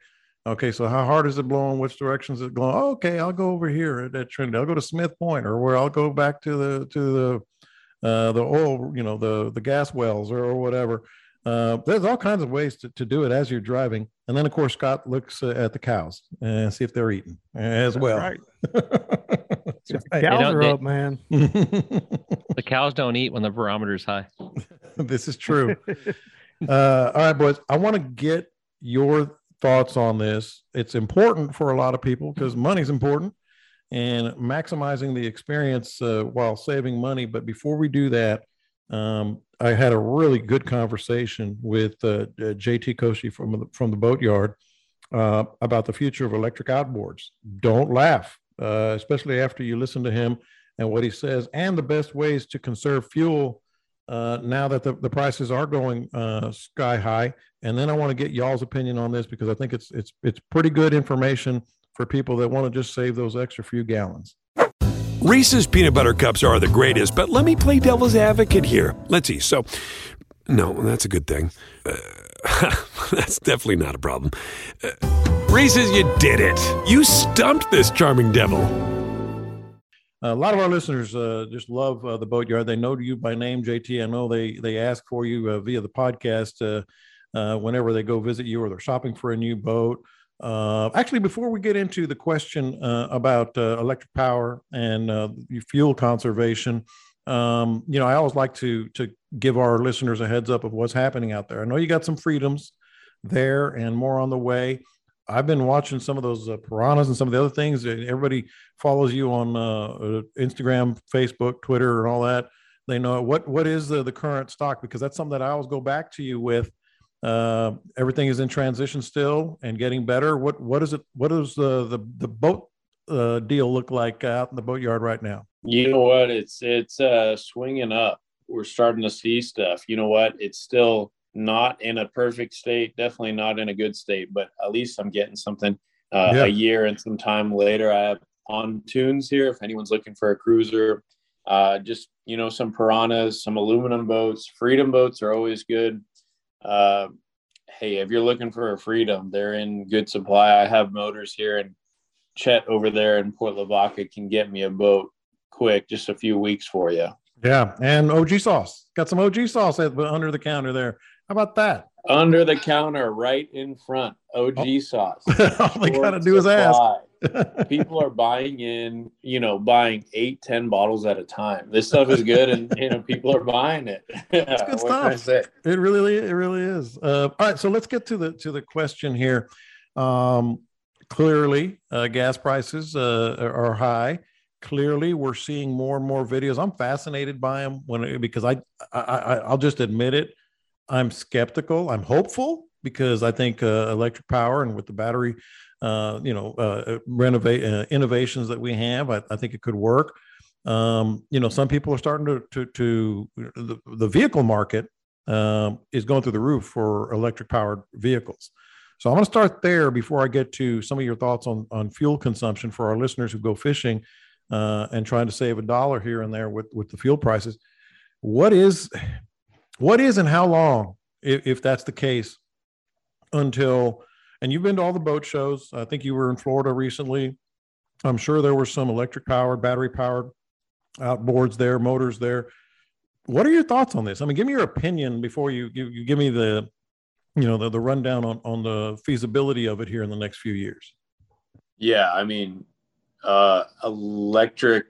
Okay, so how hard is it blowing? Which direction is it blowing? Oh, okay, I'll go over here at, at Trinity. I'll go to Smith Point, or where I'll go back to the to the uh, the oil, you know, the the gas wells or, or whatever. Uh, there's all kinds of ways to, to do it as you're driving, and then of course Scott looks uh, at the cows and see if they're eating as well. right. That's right. Cows know, are they- up, man. The cows don't eat when the barometer's high. this is true. Uh, all right, boys. I want to get your thoughts on this. It's important for a lot of people because money's important and maximizing the experience uh, while saving money. But before we do that, um, I had a really good conversation with uh, uh, JT Koshi from the, from the boatyard uh, about the future of electric outboards. Don't laugh, uh, especially after you listen to him and what he says, and the best ways to conserve fuel uh, now that the, the prices are going uh, sky high. And then I want to get y'all's opinion on this because I think it's it's it's pretty good information for people that want to just save those extra few gallons. Reese's peanut butter cups are the greatest, but let me play devil's advocate here. Let's see. So, no, that's a good thing. Uh, that's definitely not a problem. Uh, Reese's, you did it. You stumped this charming devil. a lot of our listeners uh, just love uh, the boatyard. They know you by name, JT. I know they they ask for you uh, via the podcast uh, whenever they go visit you or they're shopping for a new boat. Uh, actually, before we get into the question uh, about uh, electric power and uh, fuel conservation, um, you know, I always like to to give our listeners a heads up of what's happening out there. I know you got some freedoms there and more on the way. I've been watching some of those uh, piranhas and some of the other things. Everybody follows you on uh, Instagram, Facebook, Twitter, and all that. They know what what is the, the current stock because that's something that I always go back to you with. Uh, everything is in transition still and getting better. What what is it? What does the the the boat uh, deal look like out in the boatyard right now? You know what? It's it's uh, swinging up. We're starting to see stuff. You know what? It's still not in a perfect state. Definitely not in a good state. But at least I'm getting something. Uh, Yeah. A year and some time later, I have pontoons here. If anyone's looking for a cruiser, uh, just you know, some piranhas, some aluminum boats. Freedom boats are always good. Uh, hey, if you're looking for a freedom, they're in good supply. I have motors here, and Chet over there in Port Lavaca can get me a boat quick, just a few weeks for you. Yeah, and OG sauce. Got some OG sauce under the counter there. How about that? Under the counter, right in front. OG oh. sauce. All they gotta do is ask. People are buying in, you know, buying eight, ten bottles at a time. This stuff is good, and you know, people are buying it. It's good stuff. It really, it really is. Uh, all right, so let's get to the to the question here. Um, clearly, uh, gas prices uh, are high clearly we're seeing more and more videos i'm fascinated by them when because I, I i'll just admit it i'm skeptical i'm hopeful because i think uh, electric power and with the battery uh, you know uh, renovate uh, innovations that we have I, I, think it could work um, you know some people are starting to to, to the, the vehicle market um, is going through the roof for electric powered vehicles so i'm going to start there before i get to some of your thoughts on on fuel consumption for our listeners who go fishing uh, and trying to save a dollar here and there with with the fuel prices. What is what is and how long, if, if that's the case, until and you've been to all the boat shows. I think you were in Florida recently. I'm sure there were some electric powered, battery powered outboards there, motors there. What are your thoughts on this? I mean, give me your opinion before you you, you give me the you know the, the rundown on, on the feasibility of it here in the next few years. Yeah, I mean, uh, electric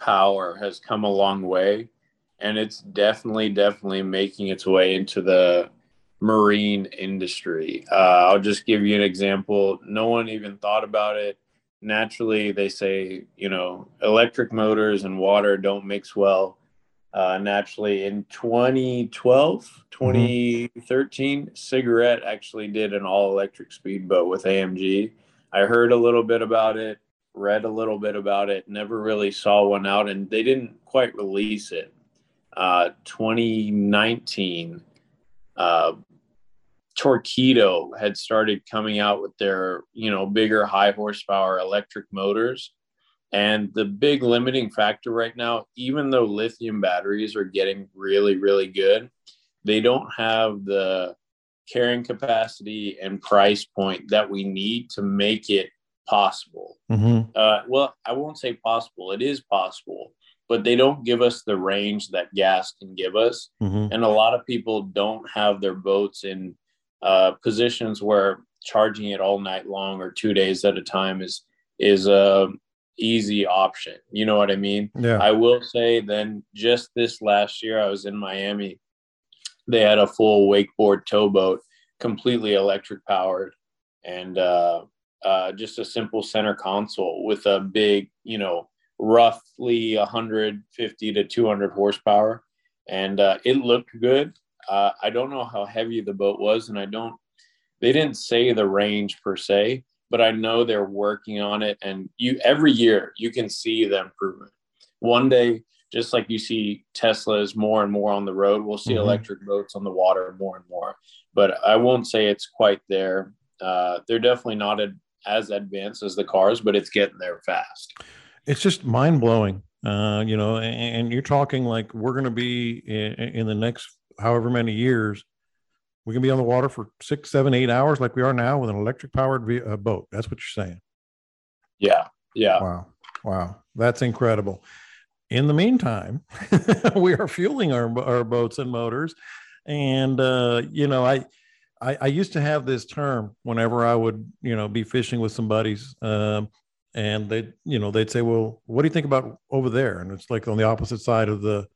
power has come a long way and it's definitely definitely making its way into the marine industry. Uh, i'll just give you an example. No one even thought about it. Naturally they say you know electric motors and water don't mix well. Uh, naturally in 2012 2013 mm-hmm. cigarette actually did an all electric speedboat with amg i heard a little bit about it read a little bit about it, never really saw one out, and they didn't quite release it. Uh, 2019, uh, Torqeedo had started coming out with their, you know, bigger high horsepower electric motors. And the big limiting factor right now, even though lithium batteries are getting really, really good, they don't have the carrying capacity and price point that we need to make it possible. Mm-hmm. Uh, well, I won't say possible. It is possible, but they don't give us the range that gas can give us. Mm-hmm. And a lot of people don't have their boats in uh, positions where charging it all night long or two days at a time is is a easy option. You know what I mean? Yeah. I will say then just this last year I was in Miami. They had a full wakeboard towboat, completely electric powered, and uh, uh, just a simple center console with a big, you know, roughly 150 to 200 horsepower, and uh, it looked good. Uh, I don't know how heavy the boat was, and I don't. They didn't say the range per se, but I know they're working on it, and you every year you can see the improvement. One day, just like you see Teslas more and more on the road, we'll see mm-hmm. electric boats on the water more and more. But I won't say it's quite there. Uh, they're definitely not a, as advanced as the cars, but it's getting there fast. It's just mind blowing. Uh, you know, and, and, you're talking like we're going to be in, in, the next however many years, we can be on the water for six, seven, eight hours like we are now with an electric powered uh, boat. That's what you're saying. Yeah. Yeah. Wow. Wow. That's incredible. In the meantime, we are fueling our, our boats and motors. And, uh, you know, I, I, I, used to have this term whenever I would, you know, be fishing with some buddies, um, and they, you know, they'd say, "Well, what do you think about over there?" And it's like on the opposite side of the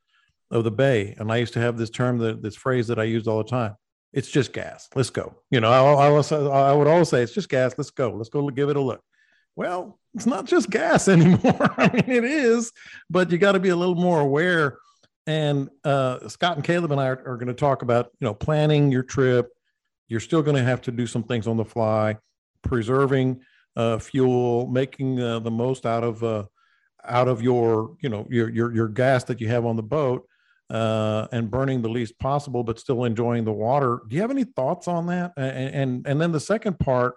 of the bay. And I used to have this term, that this phrase that I used all the time. It's just gas. Let's go. You know, I, I, was, I would always say, "It's just gas. Let's go. Let's go give it a look." Well, it's not just gas anymore. I mean, it is, but you got to be a little more aware. And uh, Scott and Caleb and I are, are going to talk about, you know, planning your trip you're still going to have to do some things on the fly, preserving uh, fuel, making uh, the most out of uh, out of your you know your your your gas that you have on the boat, uh, and burning the least possible, but still enjoying the water. Do you have any thoughts on that? And and and then the second part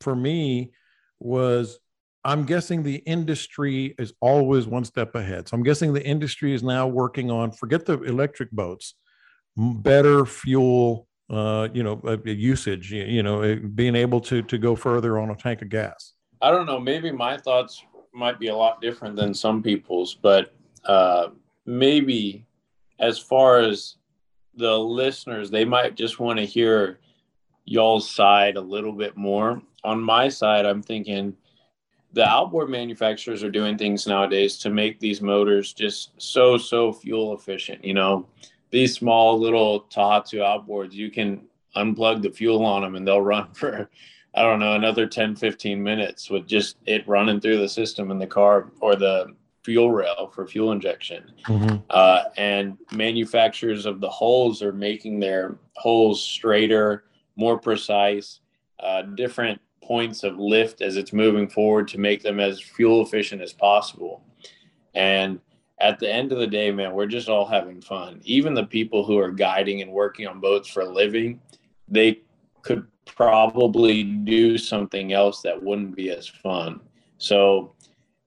for me was I'm guessing the industry is always one step ahead. So I'm guessing the industry is now working on forget the electric boats, better fuel, uh, you know, uh, usage. You know, uh, being able to to go further on a tank of gas. I don't know. Maybe my thoughts might be a lot different than some people's, but uh, maybe as far as the listeners, they might just want to hear y'all's side a little bit more. On my side, I'm thinking the outboard manufacturers are doing things nowadays to make these motors just so so fuel efficient you know these small little Tohatsu outboards you can unplug the fuel on them and they'll run for i don't know another 10 15 minutes with just it running through the system in the car or the fuel rail for fuel injection mm-hmm. uh, and manufacturers of the hulls are making their hulls straighter more precise uh, different points of lift as it's moving forward to make them as fuel efficient as possible. And at the end of the day, man, we're just all having fun. Even the people who are guiding and working on boats for a living, they could probably do something else that wouldn't be as fun. So,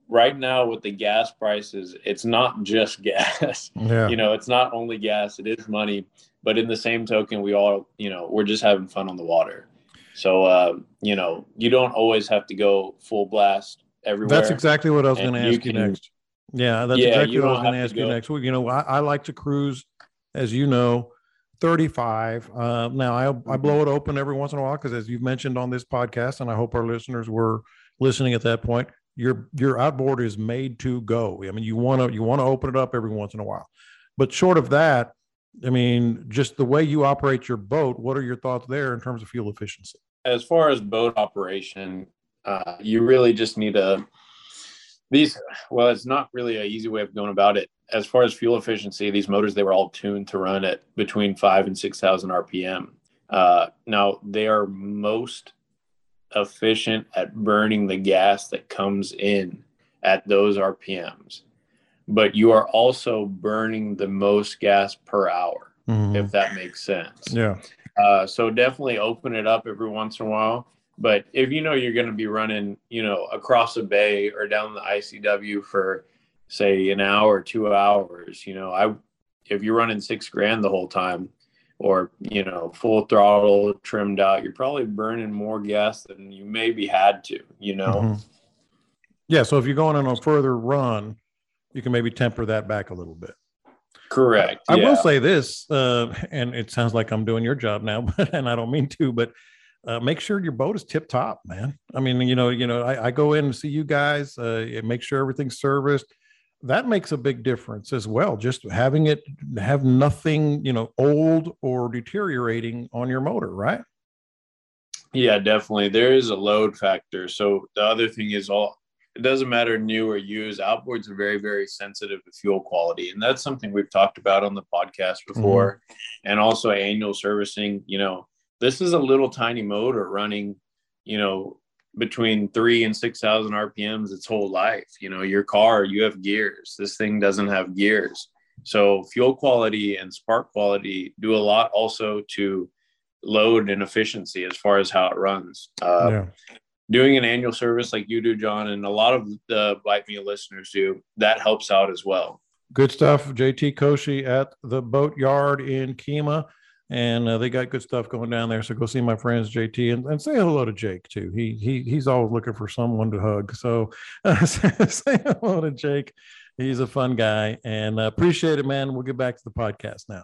right now with the gas prices, it's not just gas. Yeah. You know, it's not only gas, it is money. But in the same token, we all, you know, we're just having fun on the water. So uh, you know, you don't always have to go full blast everywhere. That's exactly what I was going to ask you, can, next. Yeah, that's yeah, exactly what I was going to ask you next. Well, you know, I, I, like to cruise, as you know, 35. Uh, now I, mm-hmm. I blow it open every once in a while because, as you've mentioned on this podcast, and I hope our listeners were listening at that point, your your outboard is made to go. I mean, you want to you want to open it up every once in a while, but short of that, I mean, just the way you operate your boat, what are your thoughts there in terms of fuel efficiency? As far as boat operation, uh, you really just need a these. Well, it's not really an easy way of going about it. As far as fuel efficiency, these motors they were all tuned to run at between five and six thousand RPM. Uh, now they are most efficient at burning the gas that comes in at those RPMs but you are also burning the most gas per hour, mm-hmm. if that makes sense. Yeah. Uh, so definitely open it up every once in a while. But if you know you're going to be running, you know, across a bay or down the ICW for, say, an hour or two hours, you know, I if you're running six grand the whole time, or you know, full throttle trimmed out, you're probably burning more gas than you maybe had to. You know. Mm-hmm. Yeah. So if you're going on a further run, you can maybe temper that back a little bit. Correct. I yeah. will say this, uh, and it sounds like I'm doing your job now, but, and I don't mean to, but uh, make sure your boat is tip top, man. I mean, you know, you know, I, I go in and see you guys, uh, make sure everything's serviced. That makes a big difference as well. Just having it have nothing, you know, old or deteriorating on your motor, right? Yeah, definitely. There is a load factor. So the other thing is all it doesn't matter new or used outboards are very very sensitive to fuel quality and that's something we've talked about on the podcast before mm-hmm. and also annual servicing you know this is a little tiny motor running you know between three and six thousand rpms its whole life you know your car you have gears this thing doesn't have gears so fuel quality and spark quality do a lot also to load and efficiency as far as how it runs uh, yeah doing an annual service like you do, John, and a lot of the Bite Me listeners do, that helps out as well. Good stuff. JT Koshi at the boat yard in Kemah. And uh, they got good stuff going down there. So go see my friends JT and, and say hello to Jake too. He he he's always looking for someone to hug. So uh, say hello to Jake. He's a fun guy and uh, appreciate it, man. We'll get back to the podcast now.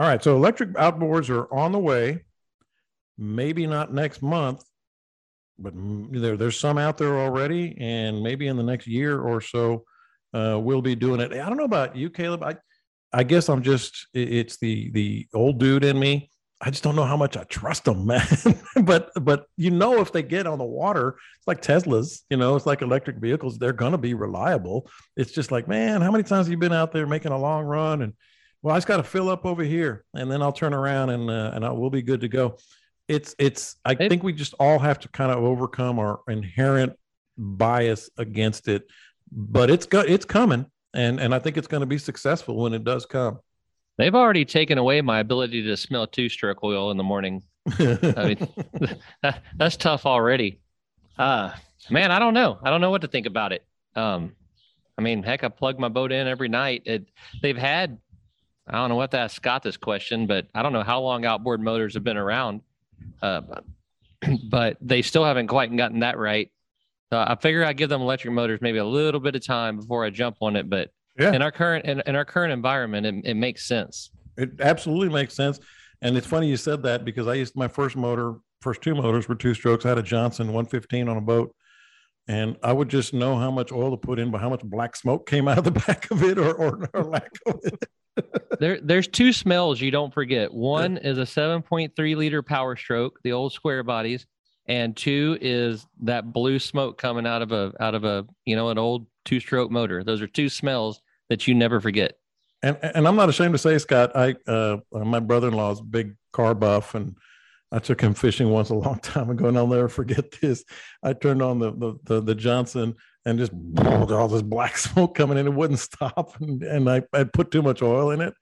All right. So electric outboards are on the way. Maybe not next month, but there, there's some out there already. And maybe in the next year or so, uh, we'll be doing it. I don't know about you, Caleb. I, I guess I'm just, it's the, the old dude in me. I just don't know how much I trust them, man. but but you know, if they get on the water, it's like Teslas. You know, it's like electric vehicles. They're gonna be reliable. It's just like, man, how many times have you been out there making a long run and well, I just got to fill up over here, and then I'll turn around and uh, and I will be good to go. It's it's. I It- think we just all have to kind of overcome our inherent bias against it, but it's go, it's coming, and and I think it's going to be successful when it does come. They've already taken away my ability to smell two stroke oil in the morning. I mean, that, that's tough already. Uh, man, I don't know. I don't know what to think about it. Um, I mean, heck, I plug my boat in every night. It, they've had, I don't know what to ask Scott this question, but I don't know how long outboard motors have been around. Uh, but, they still haven't quite gotten that right. Uh, I figure I give them electric motors maybe a little bit of time before I jump on it. But Yeah. in our current in, in our current environment, it, it makes sense. It absolutely makes sense. And it's funny you said that because I used my first motor, first two motors were two strokes. I had a Johnson 115 on a boat. And I would just know how much oil to put in, but how much black smoke came out of the back of it or, or, or lack of it. There there's two smells you don't forget. One is a 7.3 liter power stroke, the old square bodies, and two is that blue smoke coming out of a out of a you know an old two stroke motor. Those are two smells that you never forget. And, and I'm not ashamed to say, Scott, I, uh, my brother-in-law is a big car buff and I took him fishing once a long time ago and I'll never forget this. I turned on the, the, the, the Johnson and just all this black smoke coming in. It wouldn't stop. And, and I, I put too much oil in it.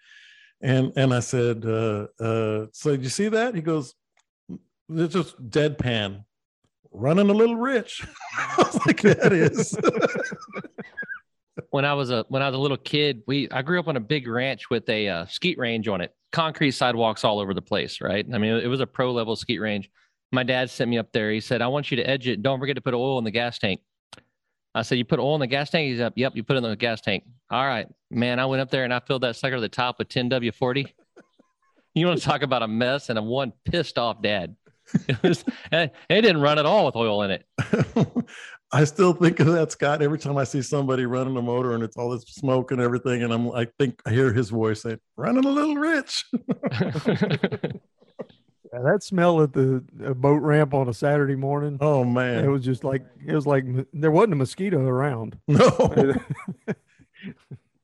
And, and I said, uh, uh, so did you see that? He goes, it's just deadpan running a little rich. I was like, that is. when I was a when I was a little kid, we I grew up on a big ranch with a uh, skeet range on it, concrete sidewalks all over the place. Right? I mean, it was a pro level skeet range. My dad sent me up there. He said, "I want you to edge it. Don't forget to put oil in the gas tank." I said, "You put oil in the gas tank?" He's up. Yep, you put it in the gas tank. All right, man. I went up there and I filled that sucker to the top with 10W40. You want to talk about a mess and a one pissed off dad. It was. It didn't run at all with oil in it. I still think of that, Scott, every time I see somebody running a motor and it's all this smoke and everything. And I'm, I think I hear his voice saying, running a little rich. That smell at the boat ramp on a Saturday morning. Oh, man, It was just like it was like there wasn't a mosquito around. No,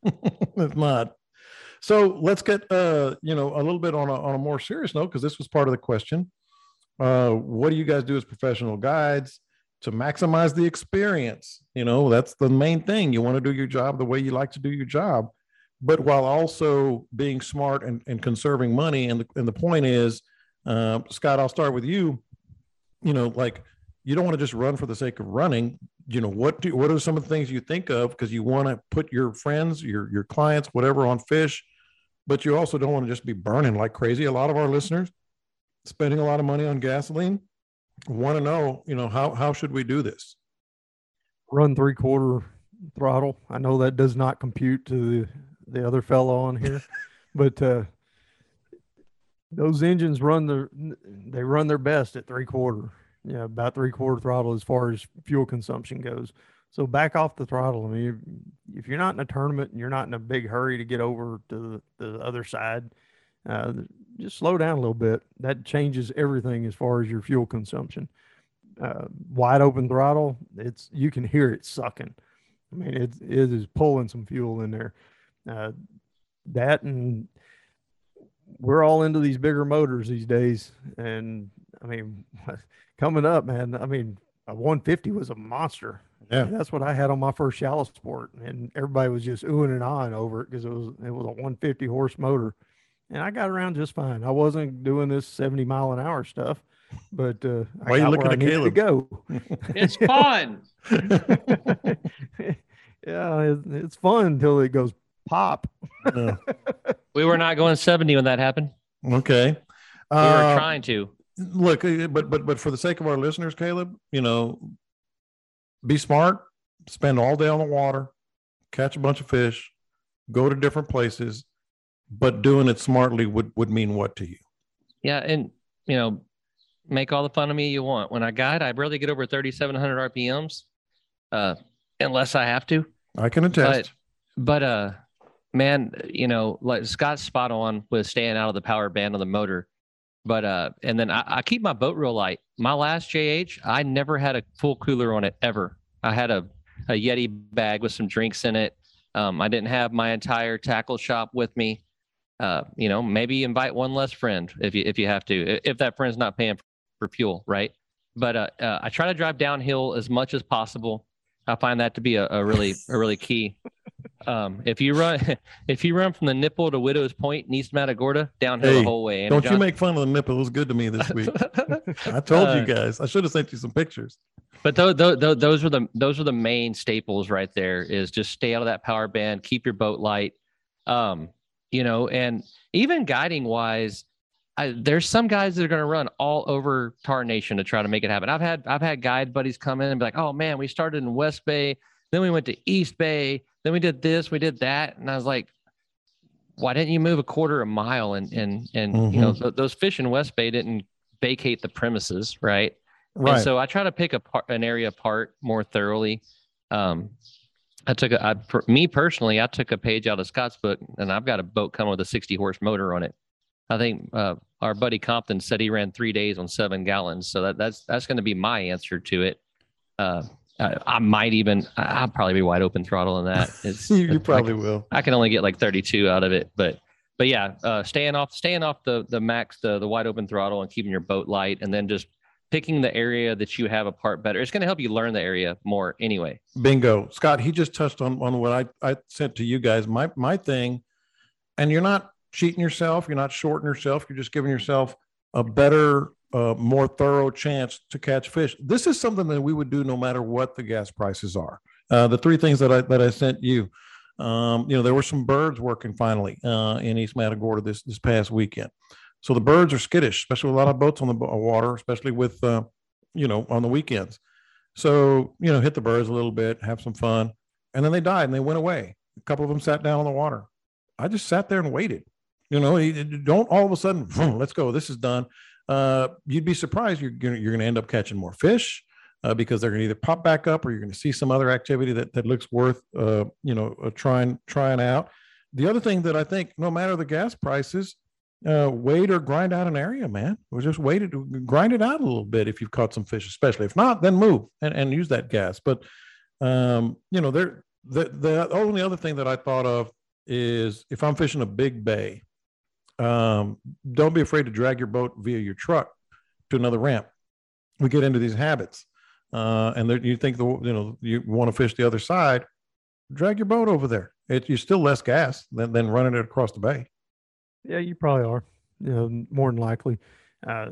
it's not. So let's get, uh, you know, a little bit on a, on a more serious note, because this was part of the question. Uh, what do you guys do as professional guides to maximize the experience? You know, that's the main thing. You want to do your job the way you like to do your job, but while also being smart and, and conserving money. And the, and the point is, uh, Scott, I'll start with you. You know, like you don't want to just run for the sake of running. You know, what do what are some of the things you think of because you want to put your friends, your your clients, whatever on fish, but you also don't want to just be burning like crazy. A lot of our listeners spending a lot of money on gasoline want to know, you know, how how should we do this? Run three quarter throttle. I know that does not compute to the, the other fellow on here, but uh, those engines run their they run their best at three quarter. Yeah, about three quarter throttle as far as fuel consumption goes. So back off the throttle. I mean, if, you're not in a tournament and you're not in a big hurry to get over to the, the other side, uh, just slow down a little bit. That changes everything as far as your fuel consumption. Uh, wide open throttle, it's you can hear it sucking. I mean, it, it is pulling some fuel in there. Uh, that and we're all into these bigger motors these days. And I mean, coming up, man, I mean, a 150 was a monster. Yeah. That's what I had on my first shallow sport, and everybody was just oohing and ahhing over it because it was it was a 150 horse motor, and I got around just fine. I wasn't doing this 70 mile an hour stuff, but uh, I Why you looking where I at needed to go. It's fun. yeah, it, it's fun until it goes pop. We were not going 70 when that happened. Okay. We were Uh, trying to. look uh, but but but for the sake of our listeners caleb you know be smart spend all day on the water catch a bunch of fish go to different places but doing it smartly would would mean what to you Yeah, and you know, make all the fun of me you want. When I guide, I barely get over 3,700 RPMs, uh, unless I have to. i can attest But uh, man, you know, like Scott's spot on with staying out of the power band of the motor. But uh, and then I, I keep my boat real light. My last JH, I never had a full cooler on it ever. I had a a Yeti bag with some drinks in it. Um, I didn't have my entire tackle shop with me. Uh, you know, maybe invite one less friend if you if you have to, if that friend's not paying for fuel, right? But uh, uh, I try to drive downhill as much as possible. I find that to be a, a really a really key. Um, if you run if you run from the nipple to Widow's Point in East Matagorda, downhill Hey, the whole way. Don't John- you make fun of the nipple. It was good to me this week. I told Uh, you guys. I should have sent you some pictures. But those, those, those are the those are the main staples right there. Is just stay out of that power band, keep your boat light, um, you know, and even guiding wise, I, there's some guys that are going to run all over Tar Nation to try to make it happen. I've had I've had guide buddies come in and be like, oh man, we started in West Bay, then we went to East Bay, then we did this, we did that, and I was like, why didn't you move a quarter of a mile? And and and you know th- those fish in West Bay didn't vacate the premises, right? Right. And so I try to pick a part, an area apart more thoroughly. Um, I took a, I, for me personally, I took a page out of Scott's book, and I've got a boat coming with a 60 horse motor on it. I think uh, our buddy Compton said he ran three days on seven gallons, so that, that's that's going to be my answer to it. Uh, I, I might even, I- I'll probably be wide open throttle in that. It's, you, I probably can- will. I can only get like 32 out of it, but but yeah, uh, staying off staying off the the max the the wide open throttle and keeping your boat light, and then just picking the area that you have apart better. It's going to help you learn the area more anyway. Bingo. Scott, he just touched on, on what I, I sent to you guys. My my thing, and you're not cheating yourself, you're not shorting yourself, you're just giving yourself a better, uh, more thorough chance to catch fish. This is something that we would do no matter what the gas prices are. Uh, the three things that I that I sent you. Um, you know, there were some birds working finally uh, in East Matagorda this this past weekend. So the birds are skittish, especially with a lot of boats on the water, especially with uh, you know on the weekends. So, you know, hit the birds a little bit, have some fun. And then they died and they went away. A couple of them sat down on the water. I just sat there and waited. You know, don't all of a sudden, "Vroom, let's go, this is done. Uh, you'd be surprised you're going you're going to end up catching more fish uh, because they're going to either pop back up or you're going to see some other activity that, that looks worth, uh, you know, uh, trying, trying out. The other thing that I think, no matter the gas prices, uh, wait or grind out an area, man. Or just wait it, grind it out a little bit if you've caught some fish, especially. If not, then move and, and use that gas. But um, you know, there the the only other thing that I thought of is if I'm fishing a big bay, um, don't be afraid to drag your boat via your truck to another ramp. We get into these habits, uh, and there, you think the you know you want to fish the other side, drag your boat over there. It, you're still less gas than, than running it across the bay. Yeah, you probably are. You know, more than likely. Uh,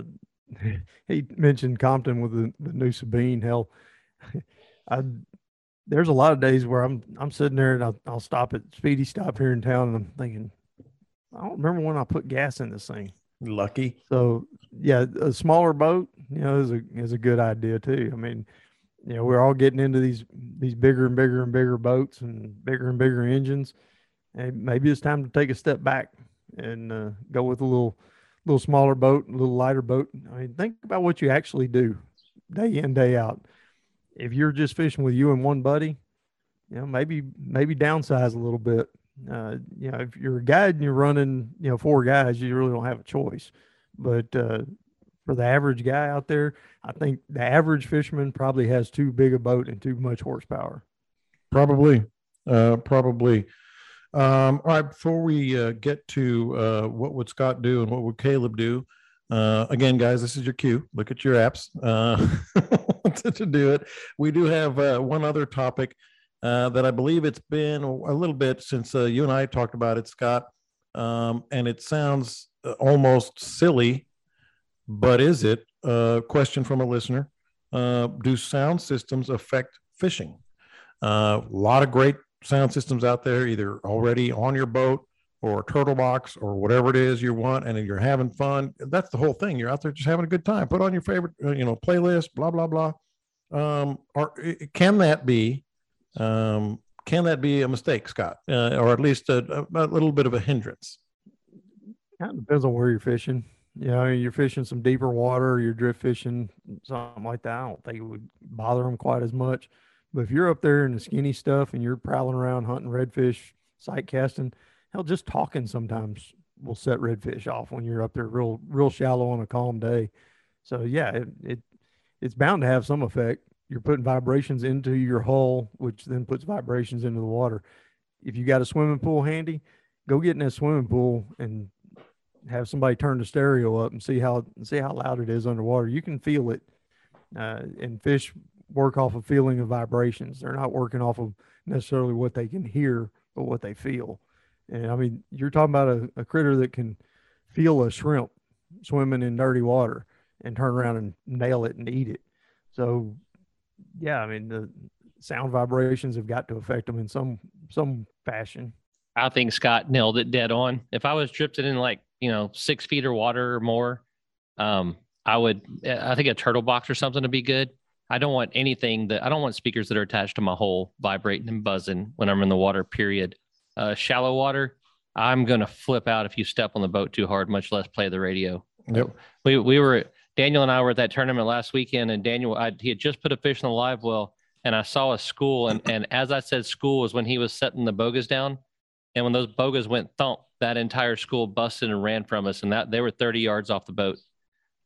he mentioned Compton with the, the new Sabine. Hell, I there's a lot of days where I'm I'm sitting there and I'll, I'll stop at Speedy Stop here in town and I'm thinking, I don't remember when I put gas in this thing. Lucky. So yeah, a smaller boat, you know, is a is a good idea too. I mean, you know, we're all getting into these these bigger and bigger and bigger boats and bigger and bigger engines. And maybe it's time to take a step back and uh, go with a little little smaller boat, a little lighter boat. I mean, think about what you actually do day in day out. If you're just fishing with you and one buddy, you know, maybe maybe downsize a little bit. Uh, you know, if you're a guide and you're running, you know, four guys, you really don't have a choice. But uh, for the average guy out there, I think the average fisherman probably has too big a boat and too much horsepower. Probably, uh, probably. Um, all right, before we uh, get to uh, what would Scott do and what would Caleb do, uh, again, guys, this is your cue. Look at your apps uh, to, to do it. We do have uh, one other topic uh, that I believe it's been a little bit since uh, you and I talked about it, Scott, um, and it sounds uh, almost silly, but is it? Uh, question from a listener: uh, Do sound systems affect fishing? Uh, a lot of great sound systems out there, either already on your boat or a turtle box or whatever it is you want, and you're having fun. That's the whole thing. You're out there just having a good time. Put on your favorite, uh, you know, playlist, blah blah blah. Um, or can that be? Um, can that be a mistake, Scott, uh, or at least a, a, little bit of a hindrance? Kind of depends on where you're fishing. Know, you're fishing some deeper water, you're drift fishing, something like that. I don't think it would bother them quite as much. But if you're up there in the skinny stuff and you're prowling around hunting redfish, sight casting, hell, just talking sometimes will set redfish off when you're up there real real shallow on a calm day. So yeah, it, it it's bound to have some effect. You're putting vibrations into your hull, which then puts vibrations into the water. If you got a swimming pool handy, go get in that swimming pool and have somebody turn the stereo up and see how see how loud it is underwater. You can feel it, uh, and fish work off of feeling of vibrations. They're not working off of necessarily what they can hear, but what they feel. And I mean, you're talking about a, a critter that can feel a shrimp swimming in dirty water and turn around and nail it and eat it. So, yeah, I mean, the sound vibrations have got to affect them in some some fashion. I think Scott nailed it dead on. If I was drifted in like you know six feet of water or more, um, I would. I think a turtle box or something would be good. I don't want anything that I don't want speakers that are attached to my hull vibrating and buzzing when I'm in the water. Period. Uh, shallow water, I'm gonna flip out if you step on the boat too hard, much less play the radio. Yep. We we were Daniel and I were at that tournament last weekend, and Daniel I, he had just put a fish in the live well, and I saw a school, and and as I said, school was when he was setting the bogas down, and when those bogas went thump, that entire school busted and ran from us, and that they were 30 yards off the boat.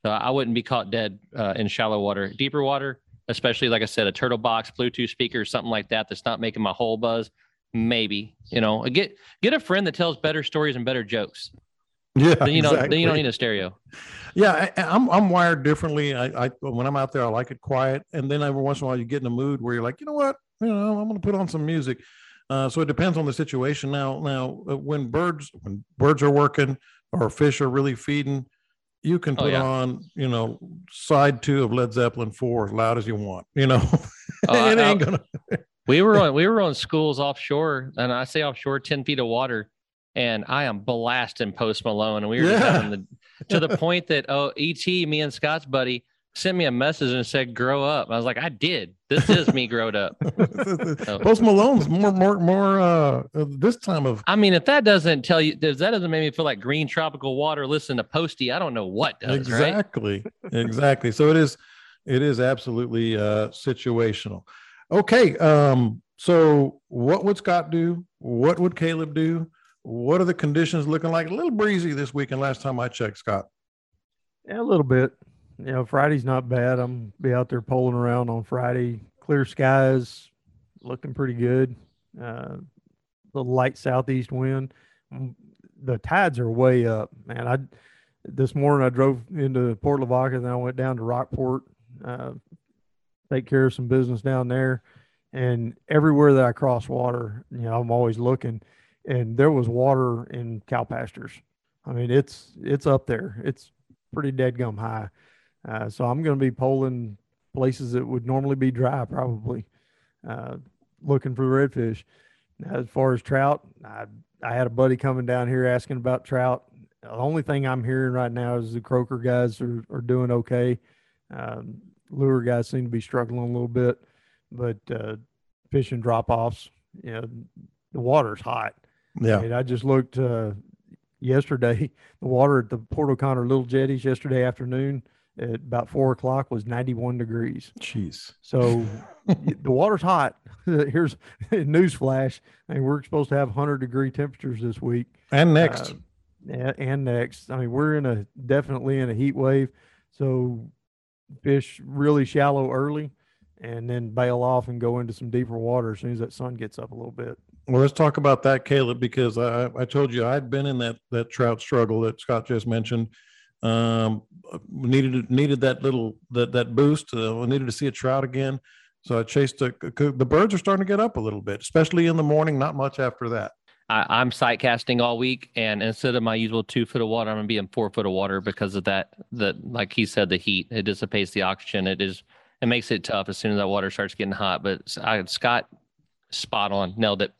So I wouldn't be caught dead uh, in shallow water. Deeper water, especially like I said, a turtle box, Bluetooth speaker, something like that that's not making my hull buzz. Maybe you know, get get a friend that tells better stories and better jokes. Yeah, Then you don't exactly. then you don't need a stereo. Yeah, I, I'm I'm wired differently. I, I when I'm out there, I like it quiet, and then every once in a while, you get in a mood where you're like, you know what, you know, I'm going to put on some music. Uh, so it depends on the situation. Now, now uh, when birds when birds are working or fish are really feeding, you can Oh, put yeah. on you know side two of Led Zeppelin four as loud as you want. You know, Oh, it ain't gonna. We were on we were on schools offshore, and I say offshore, ten feet of water, and I am blasting Post Malone, and we were Yeah. the to the point that oh, Et, me and Scott's buddy sent me a message and said, "Grow up." I was like, "I did. This is me growed up." Post Malone's more more more uh this time of I mean, if that doesn't tell you, if that doesn't make me feel like green tropical water, listen to Posty. I don't know what does, right? exactly exactly so it is it is absolutely uh situational okay um so what would scott do what would caleb do what are the conditions looking like a little breezy this weekend last time i checked scott Yeah, a little bit. You know, Friday's not bad. I'm be out there poling around on Friday. Clear skies, looking pretty good. Uh, the light southeast wind. The tides are way up, man. I this morning I drove into Port Lavaca, then I went down to Rockport, uh, take care of some business down there, and everywhere that I cross water, you know, I'm always looking, and there was water in cow pastures. I mean, it's it's up there. It's pretty dead gum high. Uh, so I'm going to be poling places that would normally be dry, probably uh, looking for redfish. As far as trout, I, I had a buddy coming down here asking about trout. The only thing I'm hearing right now is the croaker guys are, are doing okay. Um, lure guys seem to be struggling a little bit, but uh, fishing drop offs, you know, the water's hot. I yeah mean, I just looked uh, yesterday. The water at the Port O'Connor Little Jetties yesterday afternoon at about four o'clock was 91 degrees. jeez So the water's hot. Here's news flash. I mean, we're supposed to have 100 degree temperatures this week and next uh, and next. I mean, we're in a definitely in a heat wave. So fish really shallow early and then bail off and go into some deeper water as soon as that sun gets up a little bit. Well let's talk about that caleb because i i told you i'd been in that that trout struggle that scott just mentioned um needed needed that little that that boost uh, needed to see a trout again so i chased a, the birds are starting to get up a little bit especially in the morning not much after that I, I'm sight casting all week, and instead of my usual two foot of water, I'm gonna be in four foot of water because of that. The like he said, the heat it dissipates the oxygen. It is it makes it tough as soon as that water starts getting hot. But I, Scott, spot on, nailed it.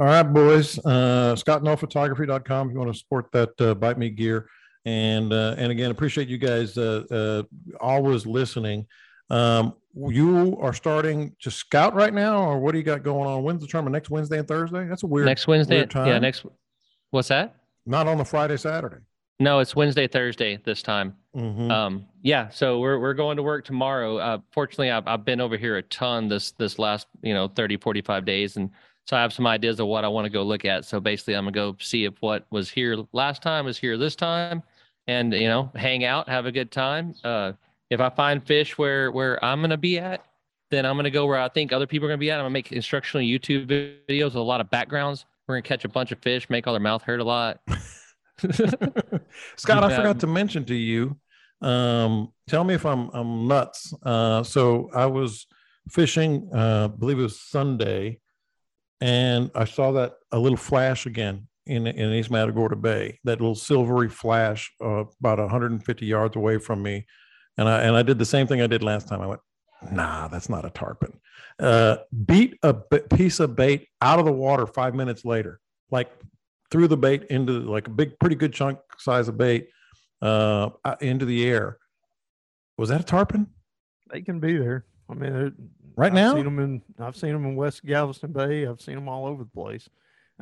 All right, boys. Uh, ScottNullPhotography.com if you want to support that uh, Bite Me gear. And uh, and again, appreciate you guys uh, uh, always listening. Um, you are starting to scout right now, or what do you got going on? When's the tournament? Next Wednesday and Thursday? That's a weird. next Wednesday, weird yeah, next. What's that? Not on the Friday, Saturday. No, it's Wednesday, Thursday this time. Mhm. Um, yeah, so we're we're going to work tomorrow. Uh, fortunately, I've I've been over here a ton this this last you know 30, 45 days, and So I have some ideas of what I want to go look at. So basically, I'm gonna go see if what was here last time is here this time, and you know, hang out, have a good time. Uh, if I find fish where where I'm gonna be at, then I'm gonna go where I think other people are gonna be at. I'm gonna make instructional YouTube videos with a lot of backgrounds. We're gonna catch a bunch of fish, make all their mouth hurt a lot. Scott, I forgot to mention to you. Um, tell me if I'm I'm nuts. Uh, so I was fishing, uh, I believe it was Sunday, and I saw that a little flash again in in East Matagorda Bay. That little silvery flash, uh, about 150 yards away from me, and I and I did the same thing I did last time. I went, Nah, that's not a tarpon. Uh, beat a b- piece of bait out of the water five minutes later, like threw the bait into like a big, pretty good chunk size of bait uh, into the air. Was that a tarpon? They can be there. I mean, Right I've now? seen them in. I've seen them in West Galveston Bay. I've seen them all over the place.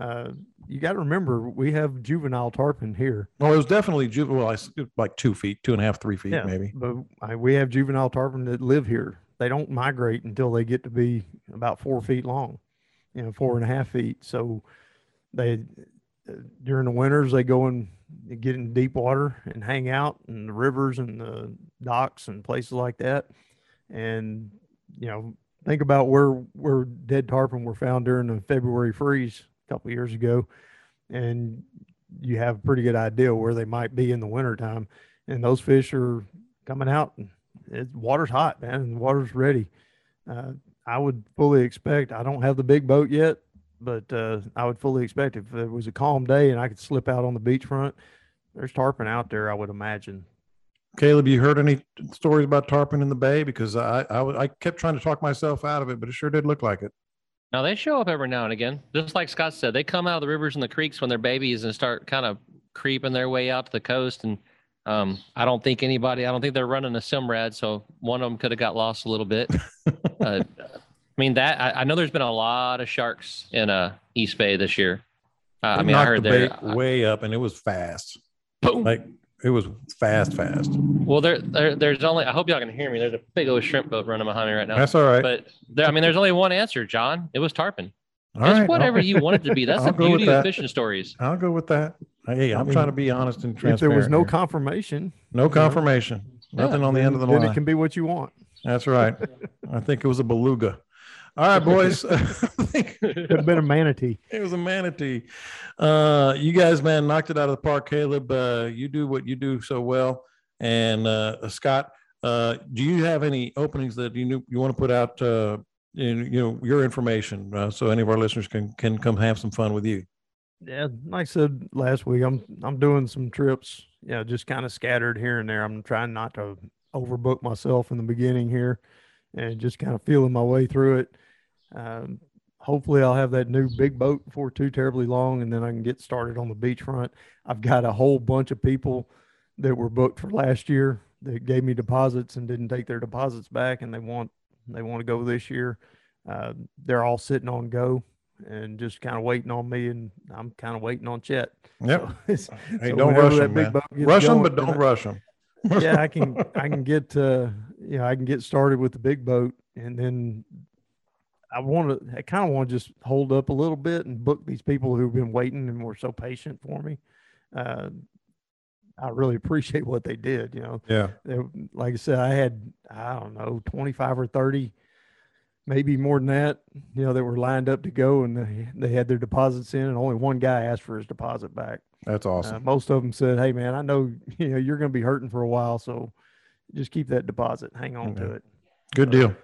Uh, you got to remember, we have juvenile tarpon here. Oh, it was definitely juvenile. Like two feet, two and a half, three feet, maybe. But I, we have juvenile tarpon that live here. They don't migrate until they get to be about four feet long, you know, four and a half feet. So they uh, during the winters they go and get in deep water and hang out in the rivers and the docks and places like that. And you know, think about where where dead tarpon were found during the February freeze a couple years ago, and you have a pretty good idea where they might be in the wintertime. And those fish are coming out. And it, water's hot, man, and the water's ready. Uh, I would fully expect. I don't have the big boat yet, but uh, I would fully expect if it was a calm day and I could slip out on the beachfront, there's tarpon out there. I would imagine. Caleb, you heard any stories about tarpon in the bay? Because I, I kept trying to talk myself out of it, but it sure did look like it. Now they show up every now and again, just like Scott said. They come out of the rivers and the creeks when they're babies and start kind of creeping their way out to the coast. And um, I don't think anybody, I don't think they're running a simrad, so one of them could have got lost a little bit. uh, I mean that I, I know there's been a lot of sharks in uh, East Bay this year. Uh, I mean, I heard the bait way up, and it was fast. Like it was fast, fast. Well, there, there, there's only. I hope y'all can hear me. There's a big old shrimp boat running behind me right now. That's all right. But there, I mean, there's only one answer, John. It was tarpon. All it's right, whatever I'll- you want it to be. That's I'll the go with beauty of fishing stories. I'll go with that. Hey, I I'm mean, trying to be honest and transparent. If there was no here. confirmation, no you know, confirmation, nothing on the end of the then line. it can be what you want. That's right. I think it was a beluga. All right, boys. I think Could have been a manatee. it was a manatee. Uh, you guys, man, knocked it out of the park. Caleb, uh, you do what you do so well. And uh, Scott, uh, do you have any openings that you knew, you want to put out? Uh, in, you know your information, uh, so any of our listeners can can come have some fun with you. Yeah, like I said last week, I'm I'm doing some trips. Yeah, just kind of scattered here and there. I'm trying not to overbook myself in the beginning here, and just kind of feeling my way through it. Um, hopefully, I'll have that new big boat before too terribly long, and then I can get started on the beachfront. I've got a whole bunch of people that were booked for last year that gave me deposits and didn't take their deposits back, and they want they want to go this year. Uh, they're all sitting on go and just kind of waiting on me, and I'm kind of waiting on Chet. Yep. So so don't rush them, man. Rush them, but don't rush them. yeah, I can I can get uh you know I can get started with the big boat, and then I want to I kind of want to just hold up a little bit and book these people who've been waiting and were so patient for me. Uh, I really appreciate what they did. You know, Yeah. they, like I said, I had I don't know twenty five or thirty, maybe more than that. You know, that were lined up to go, and they they had their deposits in, and only one guy asked for his deposit back. That's Uh, awesome. most of them said, "Hey, man, I know you know you're going to be hurting for a while, so just keep that deposit. Hang on to it." Good deal.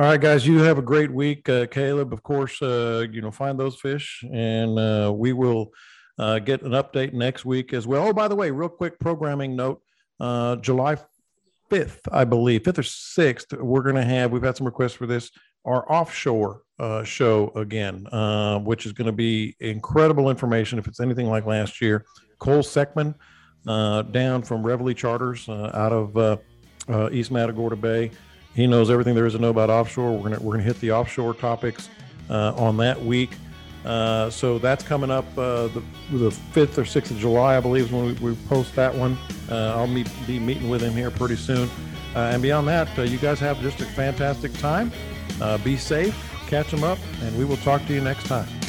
All right, guys, you have a great week. Uh, Caleb, of course, uh, you know, find those fish and uh, we will uh, get an update next week as well. Oh, by the way, real quick programming note uh, July 5th, I believe, 5th or 6th, we're going to have, we've had some requests for this, our offshore uh, show again, which is going to be incredible information if it's anything like last year. Cole Seckman down from Reveille Charters out of East Matagorda Bay. He knows everything there is to know about offshore. We're gonna we're gonna hit the offshore topics uh, on that week. Uh, so that's coming up uh, the the fifth or sixth of July, I believe, is when we, we post that one. Uh, I'll meet, be meeting with him here pretty soon. Uh, and beyond that, uh, you guys have just a fantastic time. Be safe. catch them up, and we will talk to you next time.